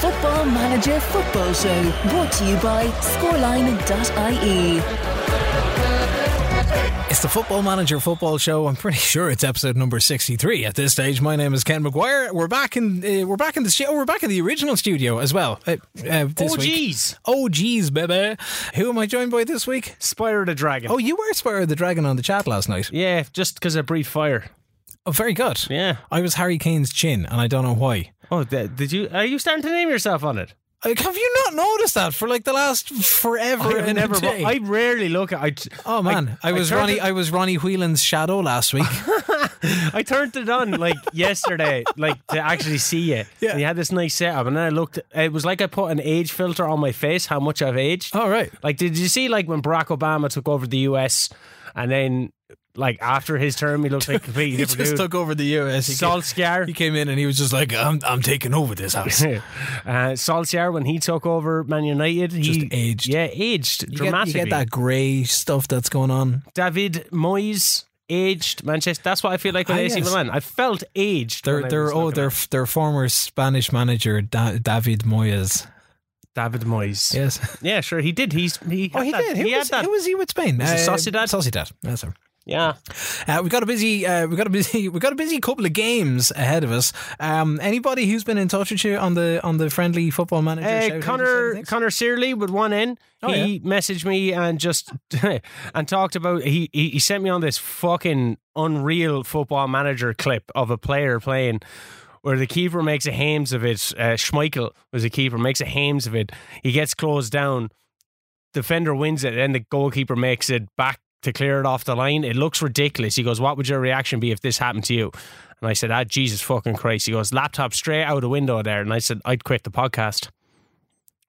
Football Manager Football Show, brought to you by scoreline.ie. It's the Football Manager Football Show. I'm pretty sure it's episode number 63 at this stage. My name is Ken McGuire. We're back in uh, we're back in the studio. We're back in the original studio as well. Uh, uh, this Oh, week. geez. Oh geez, baby. Who am I joined by this week? Spyro the Dragon. Oh, you were Spyro the Dragon on the chat last night. Yeah, just because I breathe fire. Oh, very good. Yeah. I was Harry Kane's chin, and I don't know why. Oh, did you? Are you starting to name yourself on it? Like, have you not noticed that for like the last forever I've and day? I rarely look at. I, oh man, I, was turned Ronnie. it- I was Ronnie Whelan's shadow last week. I turned it on like yesterday, like to actually see you. Yeah. And you had this nice setup, and then I looked. It was like I put an age filter on my face. How much I've aged? All right. Like, did you see like when Barack Obama took over the U.S. and then like after his term, he looked like a completely He different just dude. took over the US. He Salt came, he came in and he was just like, "I'm, I'm taking over this house." uh, Solskjaer when he took over Man United, he Just aged. Yeah, aged You get, you dramatically. get that grey stuff that's going on. David Moyes aged Manchester. That's what I feel like with Ah, AC yes. Milan. I felt aged. They're they're oh they're at their former Spanish manager da- David Moyes. David Moyes. Yes. Yeah, sure. He did. He's he. Oh, had he that- did. He Who had was, that. who was he with Spain? Was it Sociedad? Sociedad. Yes, sir. Yeah. Uh, we got a busy, uh, we got a busy, we've got a busy couple of games ahead of us. Um, anybody who's been in touch with you on the on the friendly football manager? Uh, shout out or Connor? Connor Searley with one N. Oh, he messaged me and just and talked about he, he he sent me on this fucking unreal football manager clip of a player playing where the keeper makes a hames of it. Uh, Schmeichel was a keeper, makes a hames of it. He gets closed down. Defender wins it, and the goalkeeper makes it back to clear it off the line. It looks ridiculous. He goes, "What would your reaction be if this happened to you?" And I said, "Ah, Jesus fucking Christ!" He goes, "Laptop straight out the window there." And I said, "I'd quit the podcast."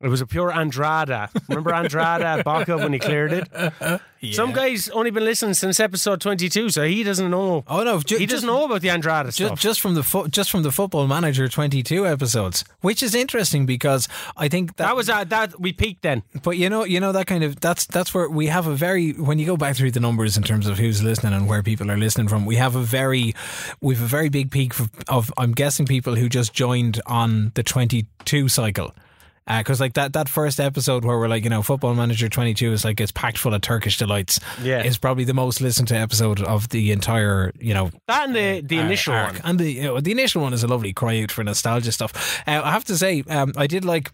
It was a pure Andrada. Remember Andrada Baca when he cleared it? Some guy's only been listening since episode twenty-two, so he doesn't know. Oh no, ju- he just- doesn't know about the Andrada Just, stuff. just from the fo- just from the Football Manager 22 episodes, which is interesting because I think that, that was uh, that we peaked then. But you know, you know that kind of that's that's where we have a very when you go back through the numbers in terms of who's listening and where people are listening from, we have a very we've a very big peak of, of I'm guessing people who just joined on the 22 cycle. Because like that, that first episode where we're like, you know, Football Manager 22 is like it's packed full of Turkish delights. Yeah. is probably the most listened to episode of the entire, you know, That and the the initial arc. one. And the you know, the initial one is a lovely cry out for nostalgia stuff. Uh, I have to say, um, I did like.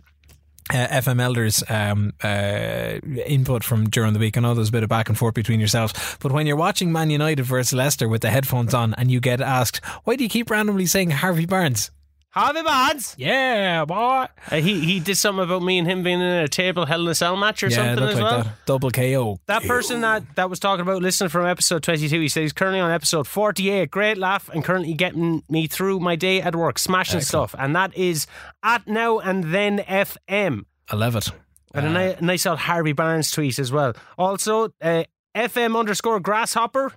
Uh, FM Elders um, uh, input from during the week. I know there's a bit of back and forth between yourselves, but when you're watching Man United versus Leicester with the headphones on and you get asked, why do you keep randomly saying Harvey Barnes? Harvey Barnes. Yeah, boy. Uh, he he did something about me and him being in a table hell in a cell match or Yeah, something as like well. that. Double KO. That person that, that was talking about listening from episode 22, he says he's currently on episode 48. Great laugh and currently getting me through my day at work, smashing stuff. And that is at now and then FM. I love it. And a ni- nice old Harvey Barnes tweet as well. Also, uh, FM underscore grasshopper.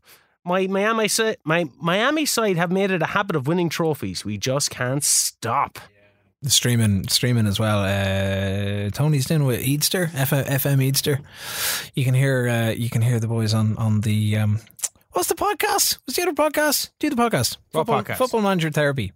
My Miami side, my Miami side have made it a habit of winning trophies. We just can't stop. streaming streaming as well. Uh, Tony's doing with Eadster, F- FM Eadster. You can hear uh, you can hear the boys on on the um, what's the podcast? What's the other podcast? Do the podcast. What Football, podcast? Football Manager Therapy.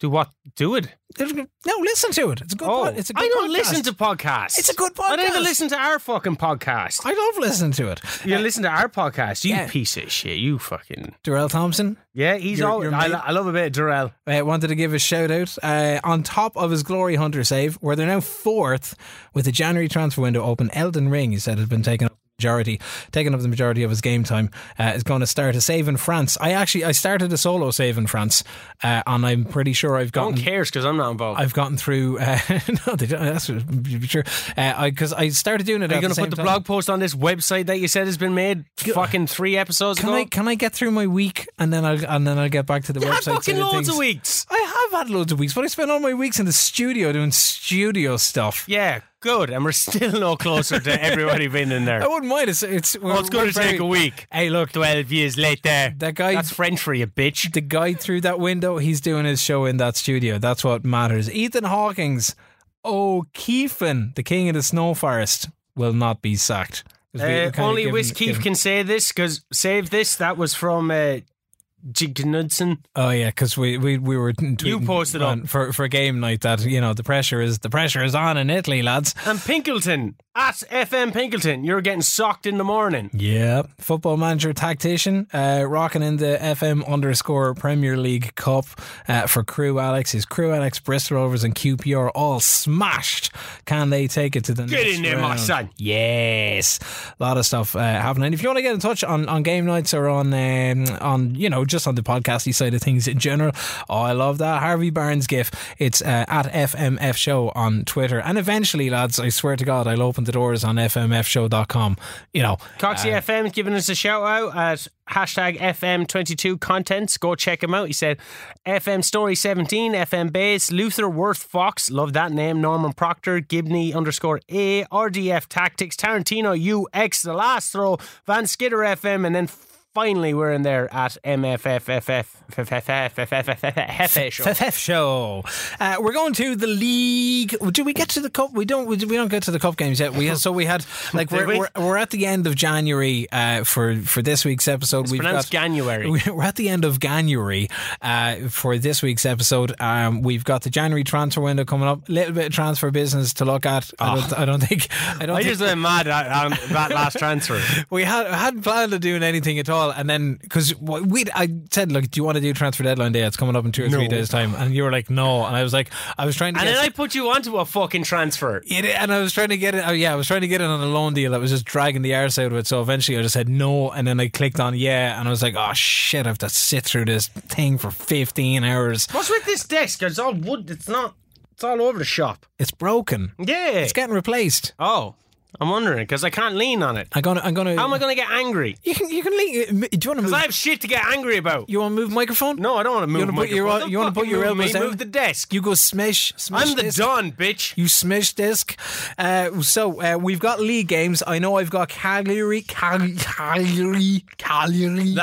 Do what? Do it. No, listen to it. It's a good. Oh, pod- it's a good I don't podcast. listen to podcasts. It's a good podcast. I don't even listen to our fucking podcast. I love listening to it. You listen to our podcast, you Yeah. piece of shit. You fucking Darrell Thompson yeah. He's all. I, I love a bit of Durrell. uh, wanted to give a shout out uh, on top of his Glory Hunter save, where they're now fourth with the January transfer window open. Elden Ring, he said, has been taken up majority, taking up the majority of his game time. Uh, is going to start a save in France. I actually I started a solo save in France, uh, and I'm pretty sure I've No one gotten. cares because I'm not involved. I've gotten through. Uh, no, they don't. That's for sure. Because I started doing it. Are you going to put the blog post on this website that you said has been made fucking three episodes Can ago? I can I get through my week and then I'll and then I'll get back to the you website. fucking loads things. of weeks. I have had loads of weeks, but I spent all my weeks in the studio doing studio stuff. Yeah, good. And we're still no closer to everybody being in there. I wouldn't mind. It's it's. Well, it's going to take a week. Hey, look, 12 years later. That guy- That's French for you, bitch. The guy through that window, he's doing his show in that studio. That's what matters. Ethan Hawkins, O'Keefe, the king of the snow forest, will not be sacked. 'Cause we- we Uh, only Wiz given- can say this because save this. That was from uh, Knudsen. Oh yeah, because we, we we were You posted on- up. for for game night that you know the pressure is the pressure is on in Italy, lads. And Pinkleton at FM Pinkleton, you're getting socked in the morning. Yeah, football manager tactician, uh, rocking in the FM underscore Premier League Cup uh, for Crewe Alex. His Crewe Alex, Bristol Rovers, and QPR all smashed. Can they take it to the Get next in there, my son. Yes, a lot of stuff uh, happening. And if you want to get in touch on, on game nights or on um, on you know just on the podcasty side of things in general, oh, I love that Harvey Barnes gif. It's uh, at FMF Show on Twitter, and eventually, lads, I swear to God, I'll open the doors on FMFshow.com. You know, Coxie uh, FM is giving us a shout out at hashtag FM22 contents. Go check him out. He said FM Story 17, FM Base, Luther Worth Fox, love that name, Norman Proctor, Gibney underscore A, RDF Tactics, Tarantino UX, The Last Throw, Van Skidder FM, and then finally we're in there at MFFFF show. We're going to the league. Do we get to the cup? We don't. We, don't get to the cup games yet. We so we had like we're, we? are at the end of January for for this week's episode. We've pronounced got, January. We're at the end of January for this week's episode. We've got the January transfer window coming up. A little bit of transfer business to look at. I, don't, think. I just went mad at that last transfer. we had hadn't planned on doing anything at all and then because we I said, look, do you want to do transfer deadline day? It's coming up in two or three No. days' time, and you were like, no, and I was like, I was trying to And get. then I put you onto a fucking transfer. it, and I was trying to get it. Oh yeah, I was trying to get it on a loan deal that was just dragging the arse out of it. So eventually, I just said no, and then I clicked on yeah, and I was like, oh shit, I have to sit through this thing for fifteen hours. What's with this desk? It's all wood. It's not. It's all over the shop. It's broken. Yeah. It's getting replaced. oh, I'm wondering because I can't lean on it. I'm gonna. I'm gonna. How am I to get angry? You can. You can. leave- Do you want to Because? I have shit to get angry about. you want to move microphone? No, I don't want to move. wanna put your- you wanna put your move elbows down? Move the desk. You go smash. smash I'm the. Don, bitch. You smash disc. Uh, so uh, we've got league games. I know I've got Cagliari, Cal- Cagliari, Cagliari.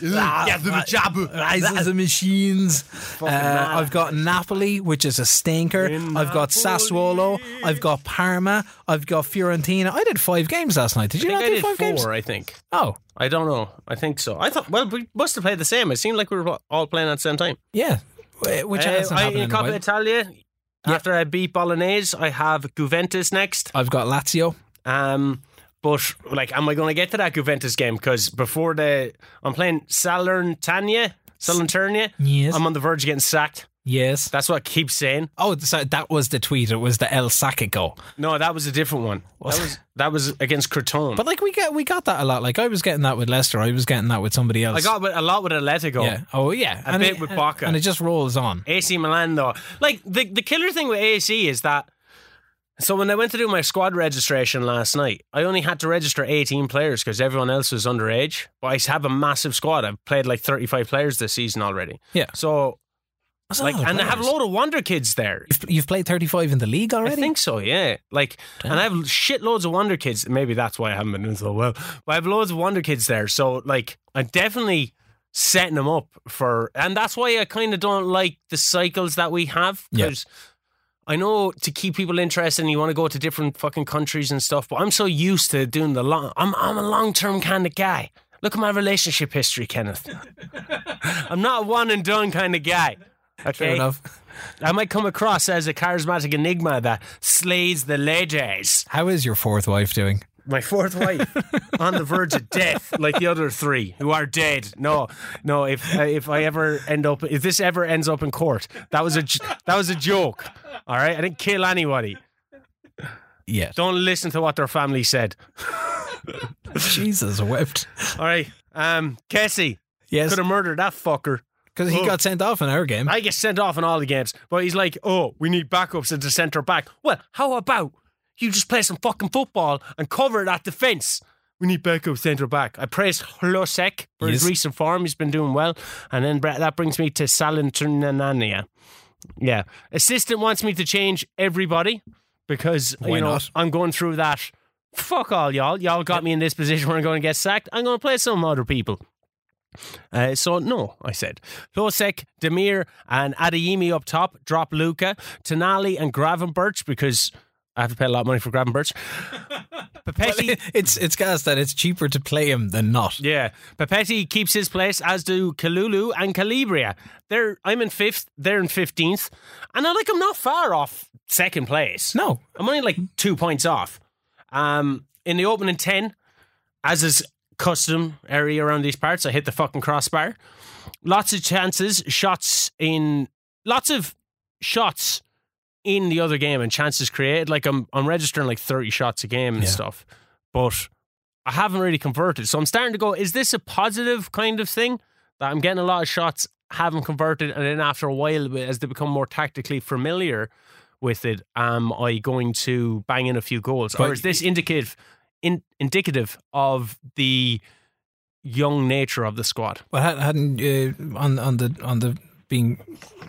Yeah, the jabu. Rise of the Machines. Uh. I've got Napoli, which is a stinker. I've got Sassuolo. I've got Parma. I've got Fiorentina. I did five games last night. Did I you think not I do did five four. games? I think. Oh, I don't know. I think so. I thought. Well, we must have played the same. It seemed like we were all playing at the same time. yeah. Which Uh, hasn't I, in Coppa. Italia. After I beat Bolognese, I have Juventus next. I've got Lazio. Um, but like, am I going to get to that Juventus game? Because before the, I'm playing Salernitana, Salernitana. Yes. I'm on the verge of getting sacked. Yes. That's what I keep saying. Oh, so that was the tweet. It was the El Sacico. No, that was a different one. That was that was against Crotone. But like we get we got that a lot. Like I was getting that with Leicester. I was getting that with somebody else. I got a lot with Atletico. yeah. Oh yeah. A bit with Bacca. and it just rolls on. AC Milan though. Like the the killer thing with AC is that so when I went to do my squad registration last night, I only had to register 18 players because everyone else was underage. But I have a massive squad. I've played like 35 players this season already. Yeah. So That's like and I have a load of wonder kids there. You've, you've played thirty five in the league already? I think so, yeah. Like, and I have shitloads of wonder kids. Maybe that's why I haven't been doing so well. But I have loads of wonder kids there. So, like, I'm definitely setting them up for, and that's why I kind of don't like the cycles that we have Yeah. because. I know to keep people interested and you want to go to different fucking countries and stuff, but I'm so used to doing the long I'm I'm a long term kind of guy. Look at my relationship history, Kenneth. I'm not a one and done kind of guy. Okay. Fair enough. I might come across as a charismatic enigma that slays the ladies. How is your fourth wife doing? My fourth wife on the verge of death, like the other three who are dead. No, no. If uh, if I ever end up, if this ever ends up in court, that was a that was a joke. All right, I didn't kill anybody. Yeah. Don't listen to what their family said. Jesus wept. All right, um, Kessie Yes, could have murdered that fucker. Because he Oh. got sent off in our game. I get sent off in all the games, but he's like, "Oh, we need backups at the centre back." Well, how about you just play some fucking football and cover that defence? We need backup centre back. I praised Hložek for his recent form; he's been doing well, and then that brings me to Salernitana. Yeah, assistant wants me to change everybody because Why you know not? I'm going through that. Fuck all y'all. Y'all got me in this position where I'm going to get sacked. I'm going to play some other people. Uh, so no, I said. Hložek, Demir, and Adeyemi up top. Drop Luca, Tonali, and Gravenberch because I have to pay a lot of money for Gravenberch. Papetti, it's it's gas that it's cheaper to play him than not. yeah, Papetti keeps his place, as do Kalulu and Calabria. They're I'm in fifth, they're in fifteenth, and I like I'm not far off second place. No, I'm only like two points off. Um, in the opening ten, as is custom area around these parts, I hit the fucking crossbar. Lots of chances, shots in lots of shots in the other game and chances created. Like I'm I'm registering like 30 shots a game and Yeah. stuff. But I haven't really converted. So I'm starting to go, is this a positive kind of thing? That I'm getting a lot of shots, haven't converted, and then after a while, as they become more tactically familiar with it, am I going to bang in a few goals? or is this indicative in, indicative of the young nature of the squad? but had- hadn't uh, on on the on the being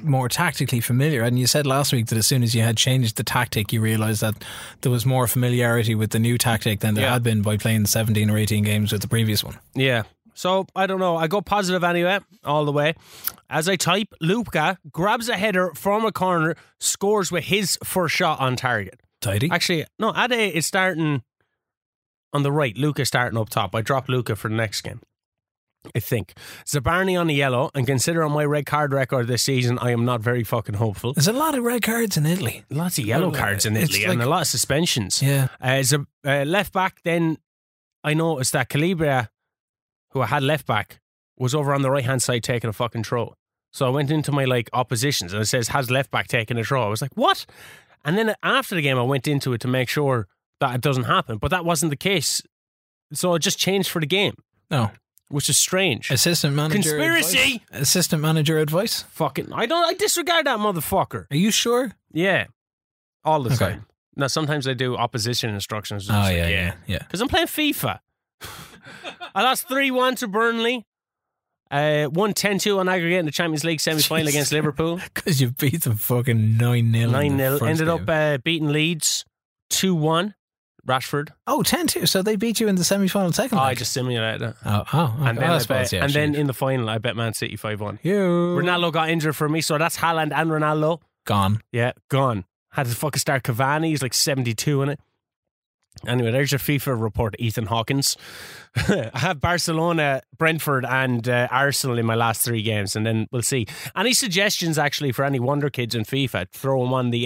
more tactically familiar, and you said last week that as soon as you had changed the tactic, you realised that there was more familiarity with the new tactic than there Yeah. had been by playing seventeen or eighteen games with the previous one. Yeah. So I don't know. I go positive anyway, all the way. As I type, Luca grabs a header from a corner, scores with his first shot on target. Tidy. Actually, no, Ade is starting on the right. Luca starting up top. I drop Luca for the next game. I think Zabarni on the yellow, and considering my red card record this season, I am not very fucking hopeful. There's a lot of red cards in Italy. Lots of yellow cards in Italy and a lot of suspensions. Yeah. Uh, a uh, left back, then I noticed that Calabria, who I had left back, was over on the right hand side taking a fucking throw. So I went into my like oppositions and it says, Has left back taken a throw? I was like, What? And then after the game, I went into it to make sure that it doesn't happen. But that wasn't the case. So it just changed for the game, No. which is strange. Assistant manager. Conspiracy! Advice? Assistant manager advice. fucking, I don't, I disregard that motherfucker. Are you sure? Yeah. All the Okay. time. Now, sometimes I do opposition instructions. Oh yeah, like, yeah, yeah. because I'm playing FIFA. I lost 3 1 to Burnley. Uh, won 10 2 on aggregate in the Champions League semi final against Liverpool. Because you beat them fucking nine 0 9 0. Ended up uh, beating Leeds 2 1. Rashford. oh 10-2, So they beat you in the semi-final second. Oh, I just simulated it. Oh, oh, okay. And then, Oh, I bet, yeah, and then in the final, I bet Man City 5 1. you Ronaldo got injured for me, so that's Haaland and Ronaldo. gone. Yeah, gone. Had to fucking start Cavani. He's like 72 in it. Anyway, there's your FIFA report, Ethan Hawkins. I have Barcelona, Brentford, and uh, Arsenal in my last three games, and then we'll see. Any suggestions actually for any Wonder Kids in FIFA? Throw them on the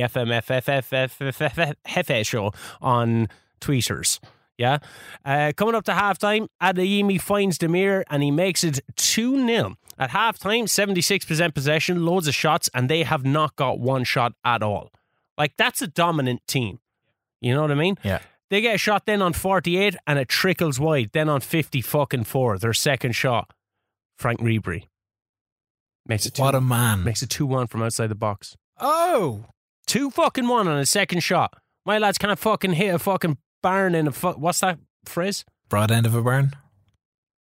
FMFFFFFF show on tweeters. Yeah. Uh, coming up to halftime, Adeyemi finds Demir and he makes it 2 0. At halftime, 76% possession, loads of shots, and they have not got one shot at all. Like, that's a dominant team. You know what I mean? Yeah. They get a shot then on 48 and it trickles wide. Then on 50 fucking four, their second shot. Franck Ribéry makes it two, What a man. makes it 2 1 from outside the box. Oh. Two fucking one on a second shot. My lads can't fucking hit a fucking barn in a fu- what's that phrase? Broad end of a barn.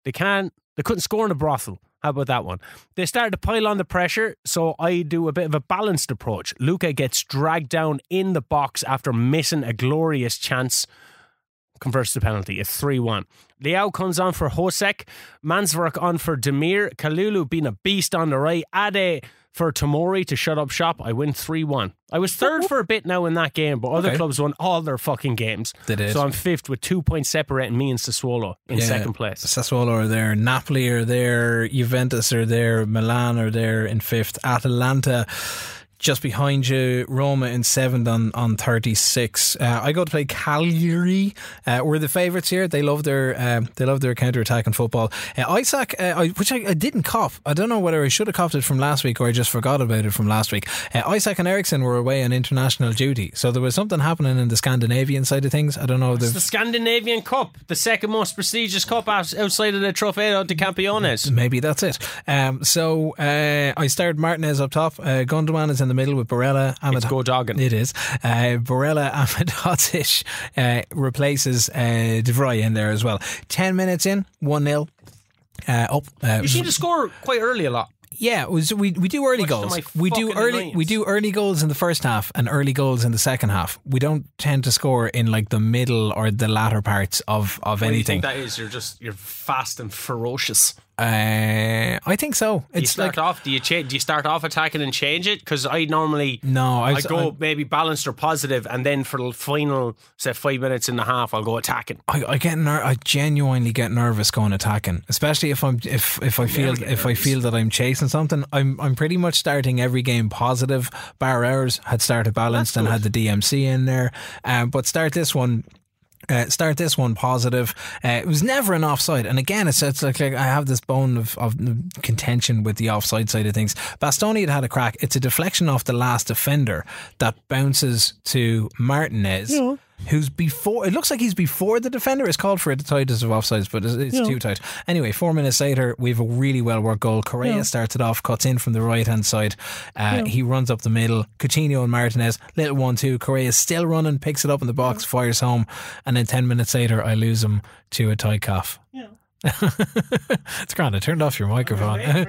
They can't. They couldn't score in a brothel. How about that one? They started to pile on the pressure, so I do a bit of a balanced approach. Luca gets dragged down in the box after missing a glorious chance. Converts the penalty. It's 3 1. Leão comes on for Hosek. Manswerk on for Demir. Kalulu being a beast on the right. Ade for Tomori to shut up shop. I win 3 1. I was third for a bit now in that game, but other Okay. clubs won all their fucking games. They did. So I'm fifth with two points separating me and Sassuolo in Yeah. second place. Sassuolo are there, Napoli are there, Juventus are there, Milan are there in fifth, Atalanta just behind you, Roma in seventh on, on 36. Uh, I go to play Cagliari. Uh, we're the favourites here. They love their um, they love their counter attacking football. Uh, Isak, uh, I, which I, I didn't cop. I don't know whether I should have copped it from last week or I just forgot about it from last week. Uh, Isak and Eriksen were away on international duty, so there was something happening in the Scandinavian side of things. I don't know. It's the- the Scandinavian Cup, the second most prestigious cup outside of the Trofeo de Campeones. Maybe that's it. Um, so uh, I started Martinez up top. Uh, Gundogan is in the middle with Barella. Ahmed It's go dogging. It is. Uh, Barella Ahmedhodzic uh, replaces uh, De Vrij in there as well. 10 minutes in, 1 0. Uh, up. Uh, You seem to score quite early a lot. yeah, was, we we do early goals. We do early annoyance. we do early goals in the first half and early goals in the second half. We don't tend to score in like the middle or the latter parts of of What anything. think that is? You're just you're fast and ferocious. Uh, I think so. Do you It's start like off? Do you do you start off attacking and change it? Because I normally no, I, I go maybe balanced or positive, and then for the final say five minutes and a half, I'll go attacking. I, I get ner- I genuinely get nervous going attacking, especially if I'm if if I feel get if I feel that I'm chasing something. I'm I'm pretty much starting every game positive. Bar errors had started balanced and had the DMC in there, um, but start this one. Uh, start this one positive. Uh, it was never an offside, and again, it's, it's like, like I have this bone of, of contention with the offside side of things. Bastoni had had a crack. It's a deflection off the last defender that bounces to Martinez who's before. It looks like he's before the defender. It's called for the tightest of offsides, but it's, it's too tight. Anyway, four minutes later, we have a really well worked goal. Correa starts it off, cuts in from the right hand side. Uh, He runs up the middle. Coutinho and Martinez, little one two. Correa still running, picks it up in the box, fires home, and then ten minutes later, I lose him to a tight calf. it's grand. I turned off your microphone. I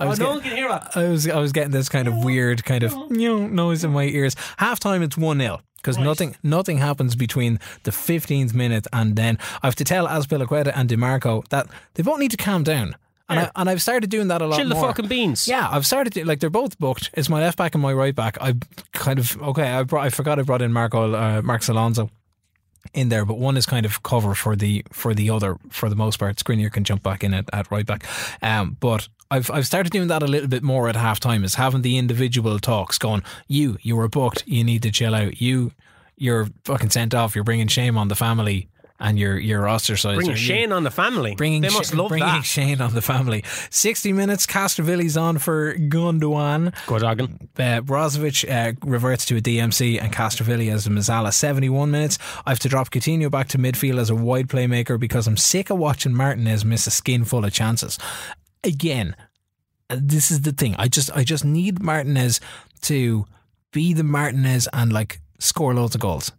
oh, was no getting- one can hear that. I was I was getting this kind of weird kind of you know, noise in my ears. Half time it's one 0 because nothing nothing happens between the fifteenth minute and then I have to tell Azpilicueta and Dimarco that they both need to calm down. And, Yeah. I, and I've started doing that a lot Chill the more. fucking beans. Yeah, I've started to, like they're both booked. It's my left back and my right back. I kind of okay. I brought I forgot I brought in Marco uh, Marcos Alonso in there, but one is kind of cover for the for the other for the most part. Skriniar can jump back in at, at right back, um, but. I've I've started doing that a little bit more at half time is having the individual talks going, you, you were booked, you need to chill out. You you're fucking sent off, you're bringing shame on the family and you're you're ostracized. Bringing Or you- Shane on the family. Bringing they must Sha- love bringing that. Shane on the family. 60 minutes, Castrovilli's on for Gundogan. Go dogging. Uh, Brozovic uh, reverts to a DMC and Castrovilli as a Mezzala. 71 minutes. I have to drop Coutinho back to midfield as a wide playmaker because I'm sick of watching Martinez miss a skin full of chances. Again, this is the thing. I just I just need Martinez to be the Martinez and like score loads of goals.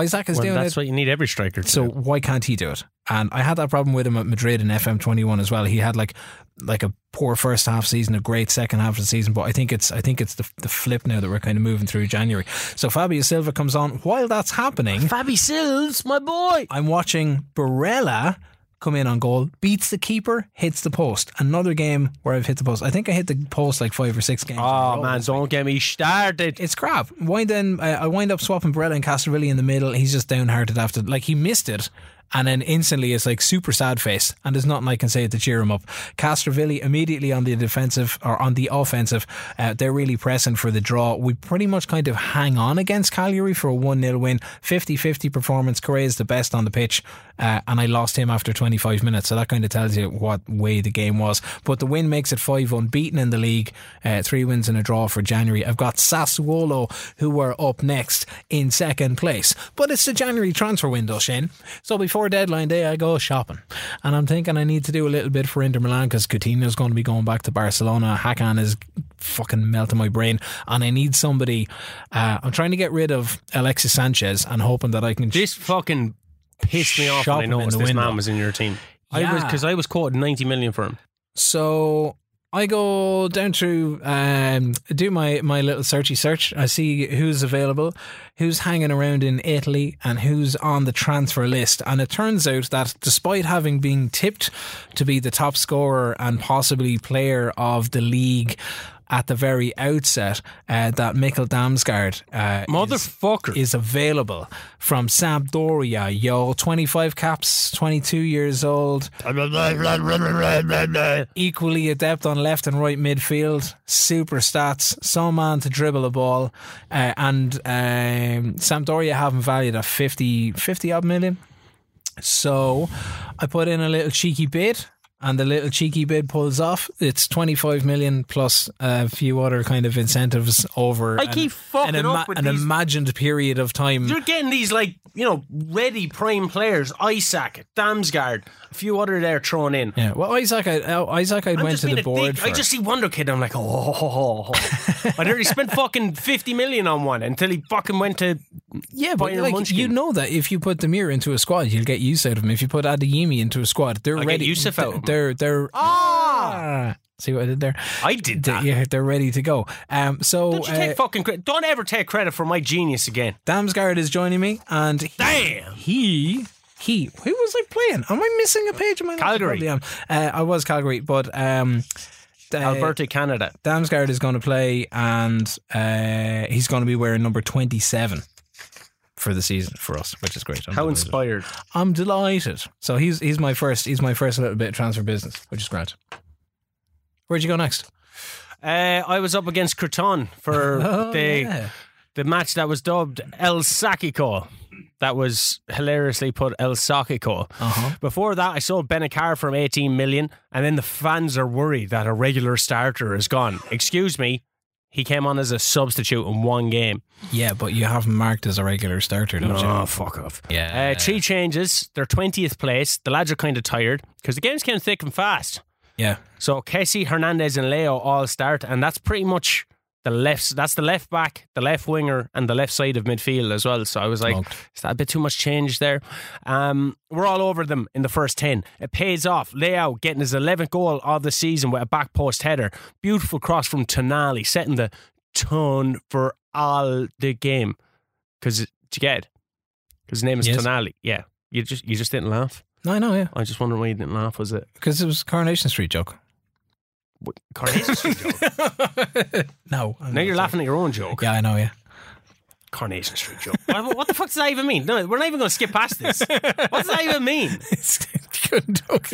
Isak is Well, doing that's it. what you need every striker to So do. why can't he do it? And I had that problem with him at Madrid in FM21 as well. He had like like a poor first half season, a great second half of the season. But I think it's I think it's the the flip now that we're kind of moving through January. So Fabio Silva comes on. While that's happening, Fabi Sills, my boy. I'm watching Barella come in on goal, beats the keeper, hits the post. Another game where I've hit the post. I think I hit the post like five or six games. Oh man, don't get me started. It's crap. Wind then I wind up swapping Barella and Castrovilli in the middle. He's just downhearted after like he missed it. And then instantly it's like super sad face, and there's nothing I can say to cheer him up. Castrovilli immediately on the defensive or on the offensive, uh, they're really pressing for the draw. We pretty much kind of hang on against Cagliari for a 1 0 win. 50 50 performance. Correa is the best on the pitch, uh, and I lost him after 25 minutes. So that kind of tells you what way the game was. But the win makes it five unbeaten in the league, uh, three wins and a draw for January. I've got Sassuolo, who were up next in second place. But it's the January transfer window, Shane. So before deadline day, I go shopping. And I'm thinking I need to do a little bit for Inter Milan because Coutinho's going to be going back to Barcelona. Hakan is fucking melting my brain. And I need somebody. Uh, I'm trying to get rid of Alexis Sanchez and hoping that I can. This fucking pissed me off when I noticed this window. man was in your team. I was Yeah. because I was quoted ninety million for him. So I go down through, um, do my, my little searchy search. I see who's available, who's hanging around in Italy, and who's on the transfer list. And it turns out that despite having been tipped to be the top scorer and possibly player of the league at the very outset, uh, that Mikkel Damsgaard uh, is- Motherfucker. is available from Sampdoria. Yo, 25 caps, 22 years old equally adept on left and right midfield, super stats, some man to dribble a ball, uh, and um, Sampdoria haven't valued at 50, 50 odd million. So I put in a little cheeky bid. And the little cheeky bid pulls off. It's 25 million plus a few other kind of incentives over I an- keep fucking an, up with an these- imagined period of time. You're getting these like you know ready prime players. Isak, Damsgaard, a few other there thrown in. Yeah, well, Isak, I, uh, Isak, I I'm went just to being the a board. dick. For. I just see Wonder Kid. I'm like, oh, oh, oh. I'd already spent fucking fifty million on one until he fucking went to. Yeah, but Bayern like Munchkin. you know that if you put Demir into a squad, you'll get use out of him. If you put Adeyemi into a squad, they're I'll get ready. Out of him. They're they're ah. See what I did there? I did that. yeah, they're ready to go. Um, so Don't you uh, take fucking credit? Don't ever take credit for my genius again. Damsgaard is joining me, and he, Damn. he he who was I playing? Am I missing a page? Am I not? Calgary. Probably am. Uh, I was Calgary, but um, uh, Alberta, Canada. Damsgaard is going to play, and uh, he's going to be wearing number twenty-seven for the season for us, which is great. I'm How delighted. inspired. I'm delighted. So he's he's my first he's my first little bit of transfer business, which is great. Where'd you go next? Uh, I was up against Crotone for Oh, the yeah. the match that was dubbed El Sakiko. That was hilariously put El Sakiko. Uh-huh. Before that, I sold Bennacer from 18 million, and then the fans are worried that a regular starter is gone. Excuse me, he came on as a substitute in one game. Yeah, but you have him marked as a regular starter, don't Oh, you? fuck off. Yeah. Uh, three changes. They're 20th place. The lads are kind of tired because the games came thick and fast. Yeah. So Casey, Hernandez, and Leo all start, and that's pretty much the left. That's the left back, the left winger, and the left side of midfield as well. So I was like, Smoked. is that a bit too much change there? Um, we're all over them in the first ten. It pays off. Leo getting his 11th goal of the season with a back post header, beautiful cross from Tonali, setting the tone for all the game. Because did you get it? Because his name is Yes. Tonali. Yeah, you just you just didn't laugh. No, I know, yeah. I just wondering why you didn't laugh. Was it Because it was Coronation Street joke. Street joke? no. Now you're laughing at your own joke. Yeah, I know, yeah. Coronation Street joke. what, what the fuck does that even mean? No, we're not even going to skip past this. What does that even mean? It's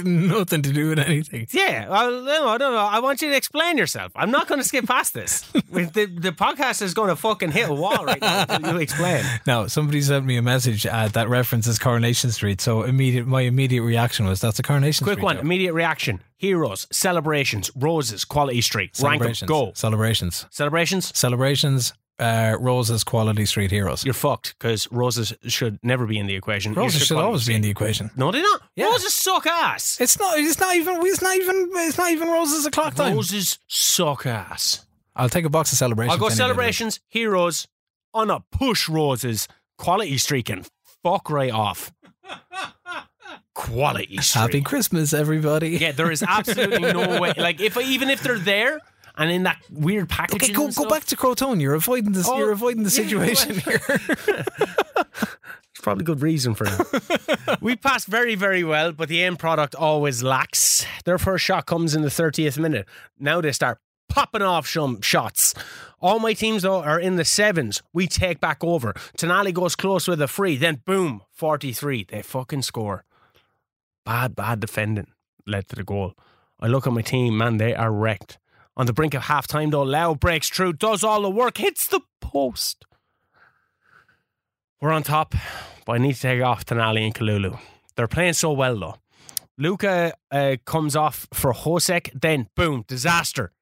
nothing to do with anything. Yeah, no, I don't know. I want you to explain yourself. I'm not going to skip past this. the, the podcast is going to fucking hit a wall right now until you explain. No, somebody sent me a message uh, that references Coronation Street. So immediate, my immediate reaction was, "That's a Coronation Quick Street." Quick one, joke." immediate reaction. Heroes, celebrations, roses, quality street. Rank them, go. Celebrations. Celebrations, Celebrations. Uh, Roses, Quality Street Heroes. you're fucked because roses should never be in the equation. Roses should quality always be in the equation. No, they're not. Yeah. Roses suck ass. It's not. It's not even. It's not even. It's not even Roses o'clock time. Roses suck ass. I'll take a box of celebrations. I'll go any day of the week. celebrations, heroes, on a push roses, quality streak and fuck right off. Quality streak. Happy Christmas, everybody. Yeah, there is absolutely no way. Like if even if they're there and in that weird packaging. Okay, go go back to Crotone. You're avoiding this. Oh, you're avoiding the yeah, situation here. There's probably good reason for that. we passed very, very well, but the end product always lacks. Their first shot comes in the 30th minute. Now they start popping off some shots. All my teams, though, are in the sevens. We take back over. Tonali goes close with a free. Then, boom, 43. They fucking score. Bad, bad defending led to the goal. I look at my team, man, they are wrecked. On the brink of half time, though, Leão breaks through, does all the work, hits the post. We're on top, but I need to take off Tonali and Kalulu. They're playing so well, though. Luca uh, comes off for Hosek, then boom, disaster.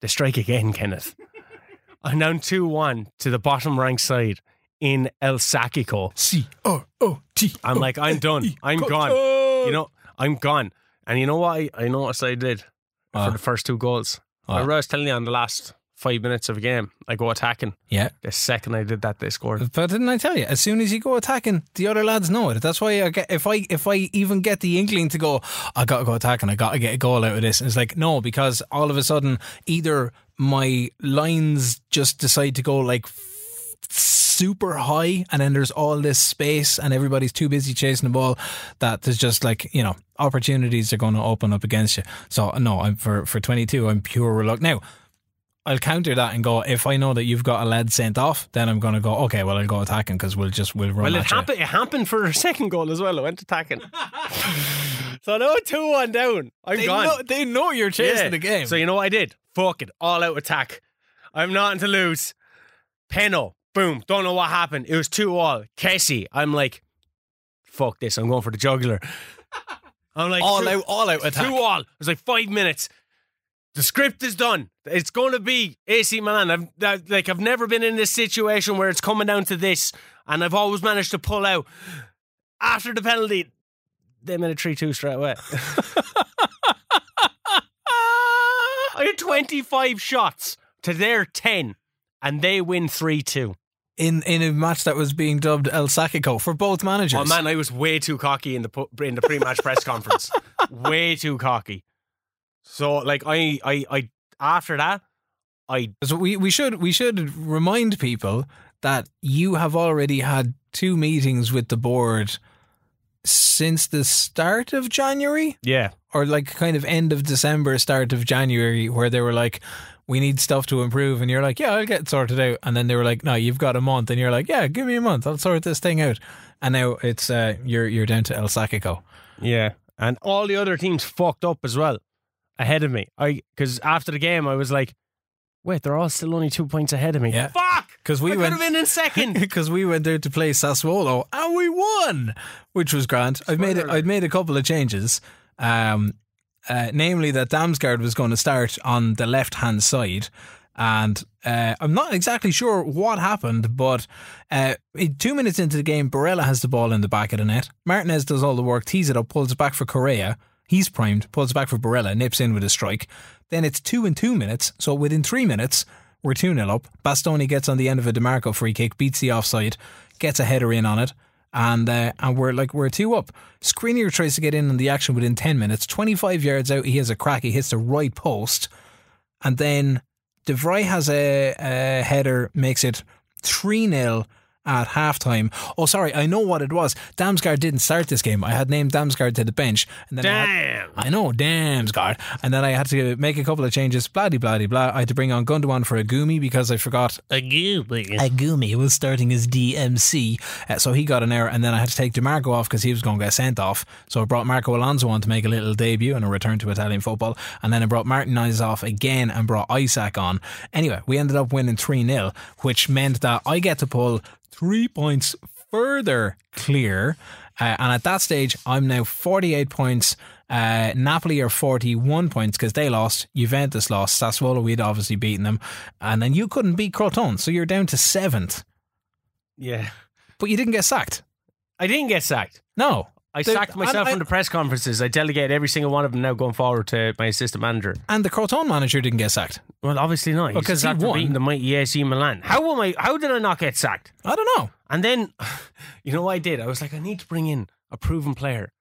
They strike again, Kenneth. I'm down 2 1 to the bottom ranked side in El Sacico. C O O T. I'm like, I'm done. I'm gone. You know, I'm gone. And you know what I, I noticed I did For uh, the first two goals? I What? was telling you on the last five minutes of a game, I go attacking. Yeah. The second I did that, they scored. But didn't I tell you? As soon as you go attacking, the other lads know it. That's why I get if I if I even get the inkling to go, I got to go attacking. I got to get a goal out of this. And it's like no, because all of a sudden either my lines just decide to go like super high, and then there's all this space, and everybody's too busy chasing the ball that there's just like you know opportunities are going to open up against you. So uh, no, I'm for for 22. I'm pure luck now. I'll counter that and go if I know that you've got a lead sent off, then I'm going to go okay. Well, I'll go attacking because we'll just we'll run. Well, it happened. It happened for a second goal as well. I went attacking. so no two one down. I'm They gone. know, they know you're chasing Yeah. the game. So you know what I did? Fuck it, all out attack. I'm not to lose. Peno, boom. Don't know what happened. It was two all. Casey, I'm like, fuck this. I'm going for the jugular. I'm like all two- out, all out attack. Two all. It was like five minutes. The script is done. It's going to be AC Milan. I've that- like I've never been in this situation where it's coming down to this, and I've always managed to pull out after the penalty. They made a three-two straight away. I had twenty-five shots to their ten, and they win three-two. In in a match that was being dubbed El Sacico for both managers. Oh man, I was way too cocky in the in the pre-match press conference. Way too cocky. So like I I I after that I So we we should we should remind people that you have already had two meetings with the board since the start of January Yeah. or like kind of end of December, start of January, where they were like, we need stuff to improve. And you're like, yeah, I'll get it sorted out. And then they were like, no, you've got a month. And you're like, yeah, give me a month. I'll sort this thing out. And now it's, uh, you're, you're down to El Sacico. Yeah. And all the other teams fucked up as well ahead of me. I because after the game I was like, wait, they're all still only two points ahead of me. Yeah. Fuck! 'Cause we I went- could have been in second. because we went there to play Sassuolo and we won, which was grand. I've made it. I'd made a couple of changes, um, uh, namely that Damsgaard was going to start on the left hand side. And uh, I'm not exactly sure what happened, but uh, two minutes into the game, Barella has the ball in the back of the net. Martinez does all the work, tees it up, pulls it back for Correa. He's primed, pulls it back for Barella, nips in with a strike. Then it's two and two minutes. So within three minutes, we're 2 0 up. Bastoni gets on the end of a Dimarco free kick, beats the offside, gets a header in on it, and uh, and we're like, we're 2 up. Skriniar tries to get in on the action within 10 minutes. 25 yards out, he has a crack, he hits the right post, and then De Vrij has a, a header, makes it 3 0 at halftime. Oh, sorry, I know what it was. Damsgaard didn't start this game. I had named Damsgaard to the bench. And then I had- Damn. I know, damn, Scott. And then I had to make a couple of changes, blah, de, blah, de, blah. I had to bring on Gundogan for a Gumi because I forgot A gooby. Agumi was starting as DMC, uh, so he got an error, and then I had to take Dimarco off because he was going to get sent off. So I brought Marco Alonso on to make a little debut and a return to Italian football, and then I brought Martinez off again and brought Isak on. Anyway, we ended up winning 3 0, which meant that I get to pull three points further clear. Uh, and at that stage, I'm now 48 points. Uh, Napoli are 41 points because they lost. Juventus lost. Sassuolo, we'd obviously beaten them. And then you couldn't beat Crotone. So you're down to seventh. Yeah. But you didn't get sacked. I didn't get sacked. No. I The- sacked myself I- from the press conferences. I delegate every single one of them now going forward to my assistant manager. And the Crotone manager didn't get sacked. Well, obviously not. Because he oh, won. beating the mighty AC Milan. How am I? How did I not get sacked? I don't know. And then, you know what I did? I was like, I need to bring in a proven player.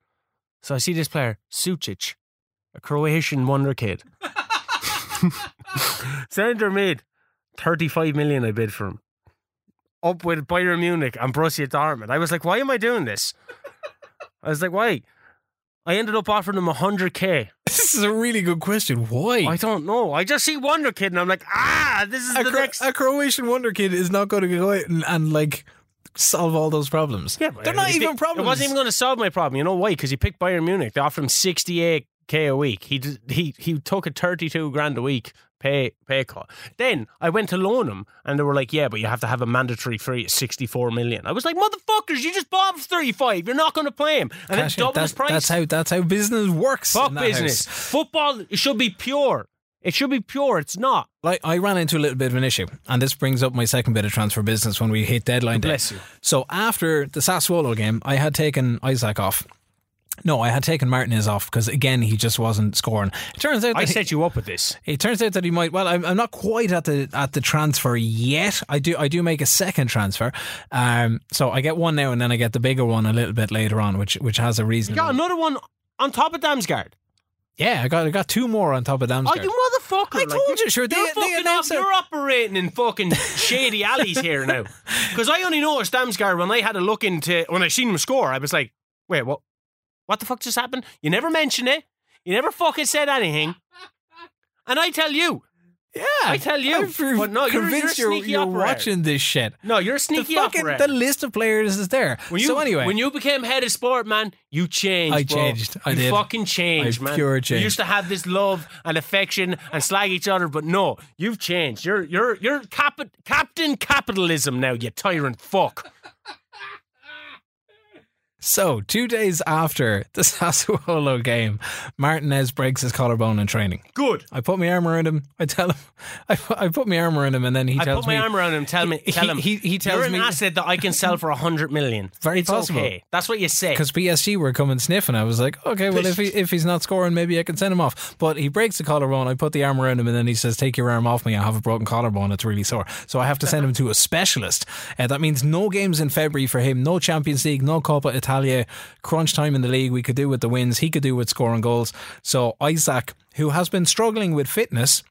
So I see this player, Sucic, a Croatian wonder kid. Centre mid, 35 million I bid for him. Up with Bayern Munich and Borussia Dortmund. I was like, why am I doing this? I was like, why? I ended up offering him 100k. This is a really good question. Why? I don't know. I just see Wonder Kid and I'm like, ah, this is a, the Cro- next. a Croatian wonder kid is not going to go out and, and like solve all those problems. Yeah, They're not it- even It problems. wasn't even going to solve my problem. You know why? Because he picked Bayern Munich. They offered him 68k a week. He he he took a 32 grand a week pay pay cut. Then I went to loan him, and they were like, "Yeah, but you have to have a mandatory fee of 64 million." I was like, "Motherfuckers, you just bought him for 35. You're not going to play him, and Cash then double his That's- price." That's how that's how business works. Fuck business. house. Football it should be pure. It should be pure. It's not. Like I ran into a little bit of an issue, and this brings up my second bit of transfer business when we hit deadline oh, day. Bless you. So after the Sassuolo game, I had taken Isak off. No, I had taken Martinez off because again he just wasn't scoring. It turns out that I he- set you up with this. It turns out that he might. Well, I'm, I'm not quite at the at the transfer yet. I do I do make a second transfer, um, so I get one now and then I get the bigger one a little bit later on, which which has a reason. You got another one on top of Damsgaard. yeah, I got I got two more on top of Oh, Damsgaard. you motherfucker! I told you, sure, they- You're they fucking announced. You're operating in fucking shady alleys here now. Because I only noticed Damsgaard when I had a look into when I seen him score. I was like, wait, what? What the fuck just happened? You never mentioned it. You never fucking said anything. And I tell you, yeah, I tell you. I'm But no, you're- you're convinced you're, you're watching this shit. no, you're a The sneaky fucking operator. the list of players is there. When you, so anyway, when you became head of sport, man, you changed. I bro. changed. I you did. fucking changed, I man. pure We changed. used to have this love and affection and slag each other, but no, you've changed. You're you're you're cap- Captain Capitalism now, you tyrant fuck. So, two days after the Sassuolo game, Martinez breaks his collarbone in training. Good. I put my arm around him. I tell him, I put, I put my arm around him, and then he I tells put my me, arm around him. Tell me, He- tell him. he- he tells you're an asset that I can sell for a hundred million. Very it's possible. Okay. That's what you say. because PSG were coming sniffing. I was like, okay, well, if he, if he's not scoring, maybe I can send him off. But he breaks the collarbone. I put the arm around him, and then he says, "Take your arm off me. I have a broken collarbone. It's really sore." So I have to send him to a specialist. Uh, that means no games in February for him. No Champions League. No Coppa Italia. Crunch time in the league. We could do with the wins. He could do with scoring goals. So Isak, who has been struggling with fitness.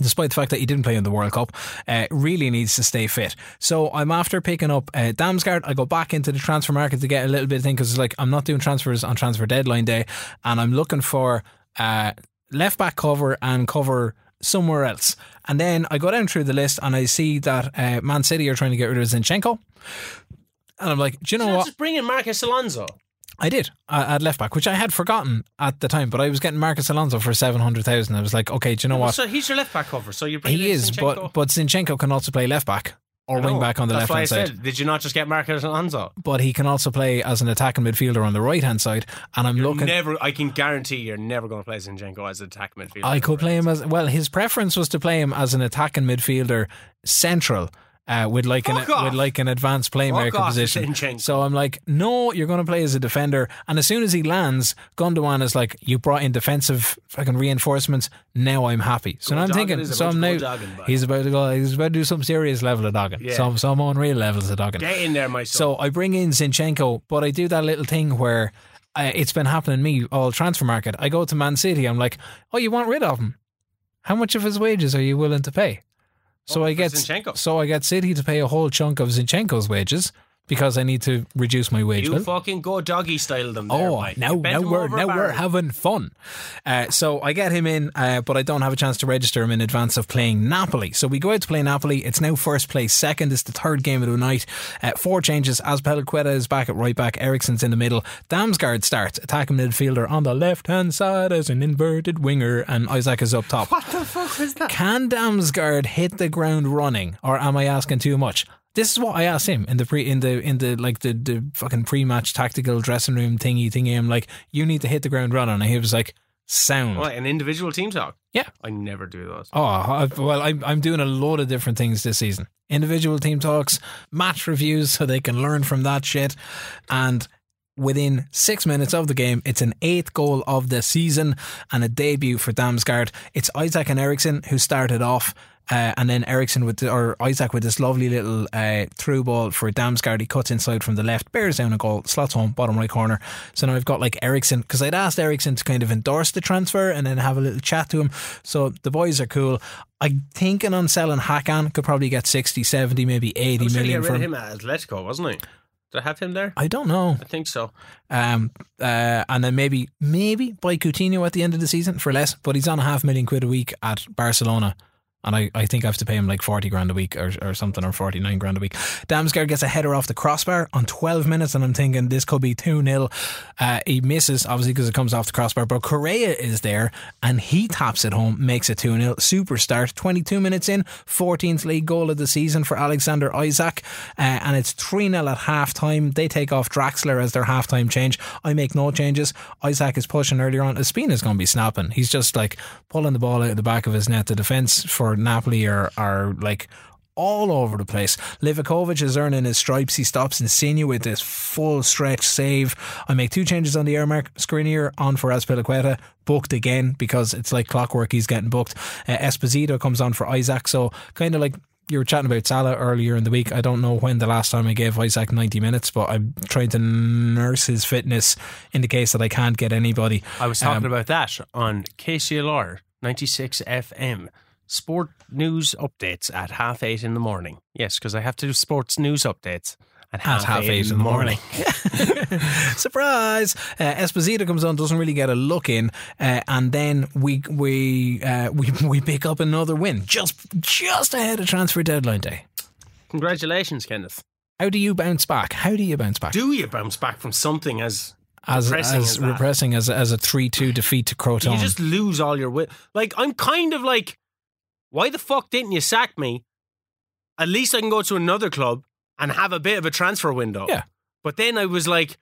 despite the fact that he didn't play in the World Cup, uh, really needs to stay fit. So I'm after picking up uh, Damsgaard. I go back into the transfer market to get a little bit of thing because it's like I'm not doing transfers on transfer deadline day, and I'm looking for uh, left back cover and cover somewhere else. And then I go down through the list and I see that uh, Man City are trying to get rid of Zinchenko. And I'm like, do you know what? just bring in Marcus Alonso. I did I, at left back, which I had forgotten at the time, but I was getting Marcus Alonso for 700,000. I was like, okay, do you know what? So he's your left back cover. So you're He is, but but Zinchenko can also play left back or wing back on the left hand side. said, did you not just get Marcus Alonso? But he can also play as an attacking midfielder on the right hand side. And I'm looking. Never, I can guarantee you're never going to play Zinchenko as an attacking midfielder. I could play him as well. His preference was to play him as an attacking midfielder, central. Uh, with like an Fuck off. with like an advanced playmaker off, position, so I'm like, no, you're going to play as a defender. And as soon as he lands, Gundogan is like, you brought in defensive fucking reinforcements. Now I'm happy. So now I'm thinking, so I'm now dogging, he's about to go, he's about to do some serious level of dogging. Yeah. Some some unreal levels of dogging. Get in there, my son. So I bring in Zinchenko, but I do that little thing where uh, it's been happening to me all transfer market. I go to Man City. I'm like, oh, you want rid of him? How much of his wages are you willing to pay? So Oh, I get Zinchenko. so I get City to pay a whole chunk of Zinchenko's wages because I need to reduce my wage you bill. fucking go doggy style them. There, Oh, mate. now, now we're over now we're having fun. Uh, so I get him in, uh, but I don't have a chance to register him in advance of playing Napoli. So we go out to play Napoli. It's now first place, second. It's the third game of the night. Uh, four changes. Azpilicueta is back at right back. Eriksen's in the middle. Damsgaard starts attacking midfielder on the left hand side as an inverted winger, and Isak is up top. What the fuck was that? Can Damsgaard hit the ground running, or am I asking too much? This is what I asked him in the pre in the in the like the, the fucking pre match tactical dressing room thingy thingy. I'm like, you need to hit the ground running, and he was like, sound. What, an individual team talk? Yeah. I never do those. Oh, I- well, I'm, I'm doing a lot of different things this season. Individual team talks, match reviews, so they can learn from that shit. And within six minutes of the game, it's an eighth goal of the season and a debut for Damsgaard. It's Isak and Eriksen who started off. Uh, and then Eriksen with the, or Isak with this lovely little uh, through ball for Damsgaard. He cuts inside from the left, bears down a goal, slots home, bottom right corner. So now I've got like Eriksen because I'd asked Eriksen to kind of endorse the transfer and then have a little chat to him. So the boys are cool. I'm thinking on selling Hakan could probably get 60, 70, maybe 80 I was million for him. him at Atletico, wasn't I? Did I have him there? I don't know. I think so. Um, uh, and then maybe maybe buy Coutinho at the end of the season for less, but he's on a half million quid a week at Barcelona. And I, I think I have to pay him like 40 grand a week or, or something, or 49 grand a week. Damsgaard gets a header off the crossbar on 12 minutes, and I'm thinking this could be 2 0. Uh, he misses, obviously, because it comes off the crossbar, but Correa is there and he taps it home, makes it 2 0. Super start. 22 minutes in, 14th league goal of the season for Alexander Isak, uh, and it's 3 0 at half time. They take off Draxler as their half time change. I make no changes. Isak is pushing earlier on. Ospina's going to be snapping. He's just like pulling the ball out of the back of his net. The defence for Napoli are, are like all over the place. Livakovic is earning his stripes. He stops Insigne with this full stretch save. I make two changes on the air mark. Skriniar on for Azpilicueta. Booked again because it's like clockwork. He's getting booked. Uh, Esposito comes on for Isak. So kind of like you were chatting about Salah earlier in the week. I don't know when the last time I gave Isak 90 minutes, but I'm trying to nurse his fitness in the case that I can't get anybody. I was talking Um, about that on KCLR 96 FM. Sport news updates at half eight in the morning. Yes, because I have to do sports news updates at half, half eight in the morning. Surprise! Uh, Esposito comes on, doesn't really get a look in, uh, and then we we uh, we we pick up another win just just ahead of transfer deadline day. Congratulations, Kenneth. How do you bounce back? How do you bounce back? Do you bounce back from something as as depressing as as repressing as as a three two defeat to Crotone? you just lose all your wit? Like I'm kind of like, why the fuck didn't you sack me? At least I can go to another club and have a bit of a transfer window. Yeah. But then I was like,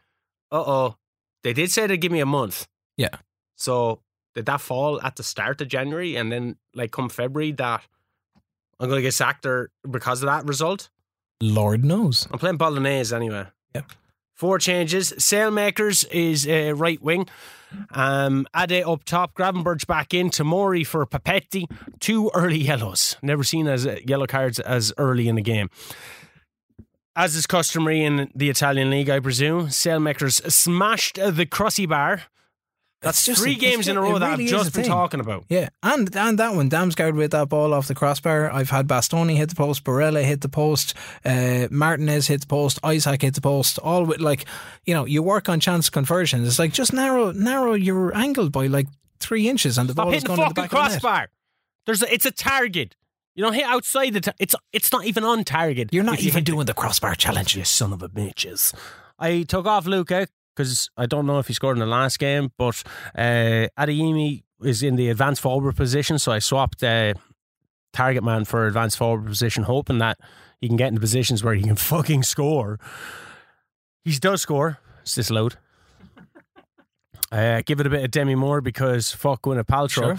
uh oh, they did say they'd give me a month. Yeah. So did that fall at the start of January and then like come February that I'm going to get sacked or because of that result? Lord knows. I'm playing Bolognese anyway. Yep. Four changes. Saelemaekers is uh, right wing. Um, Ade up top. Gravenberch back in. Tomori for Papetti. Two early yellows. Never seen as uh, yellow cards as early in the game. As is customary in the Italian league, I presume, Saelemaekers smashed the crossy bar. That's just three a- games it's in a row that really I've just been thing. talking about. Yeah, and and that one, Damsgaard with that ball off the crossbar. I've had Bastoni hit the post, Barella hit the post, uh, Martinez hit the post, Isak hit the post. All with like, you know, you work on chance conversions. It's like just narrow narrow your angle by like three inches, and the Stop ball is going the the back of the net. crossbar. There's a, it's a target. You don't hit outside the. Ta- it's it's not even on target. You're not If you even doing the crossbar challenge. you son of a bitches. I took off Luca because I don't know if he scored in the last game, but uh, Adeyemi is in the advanced forward position, so I swapped uh, target man for advanced forward position, hoping that he can get into positions where he can fucking score. He does score. It's disallowed. Uh, give it a bit of Demi Moore because fuck Gwyneth Paltrow. Sure.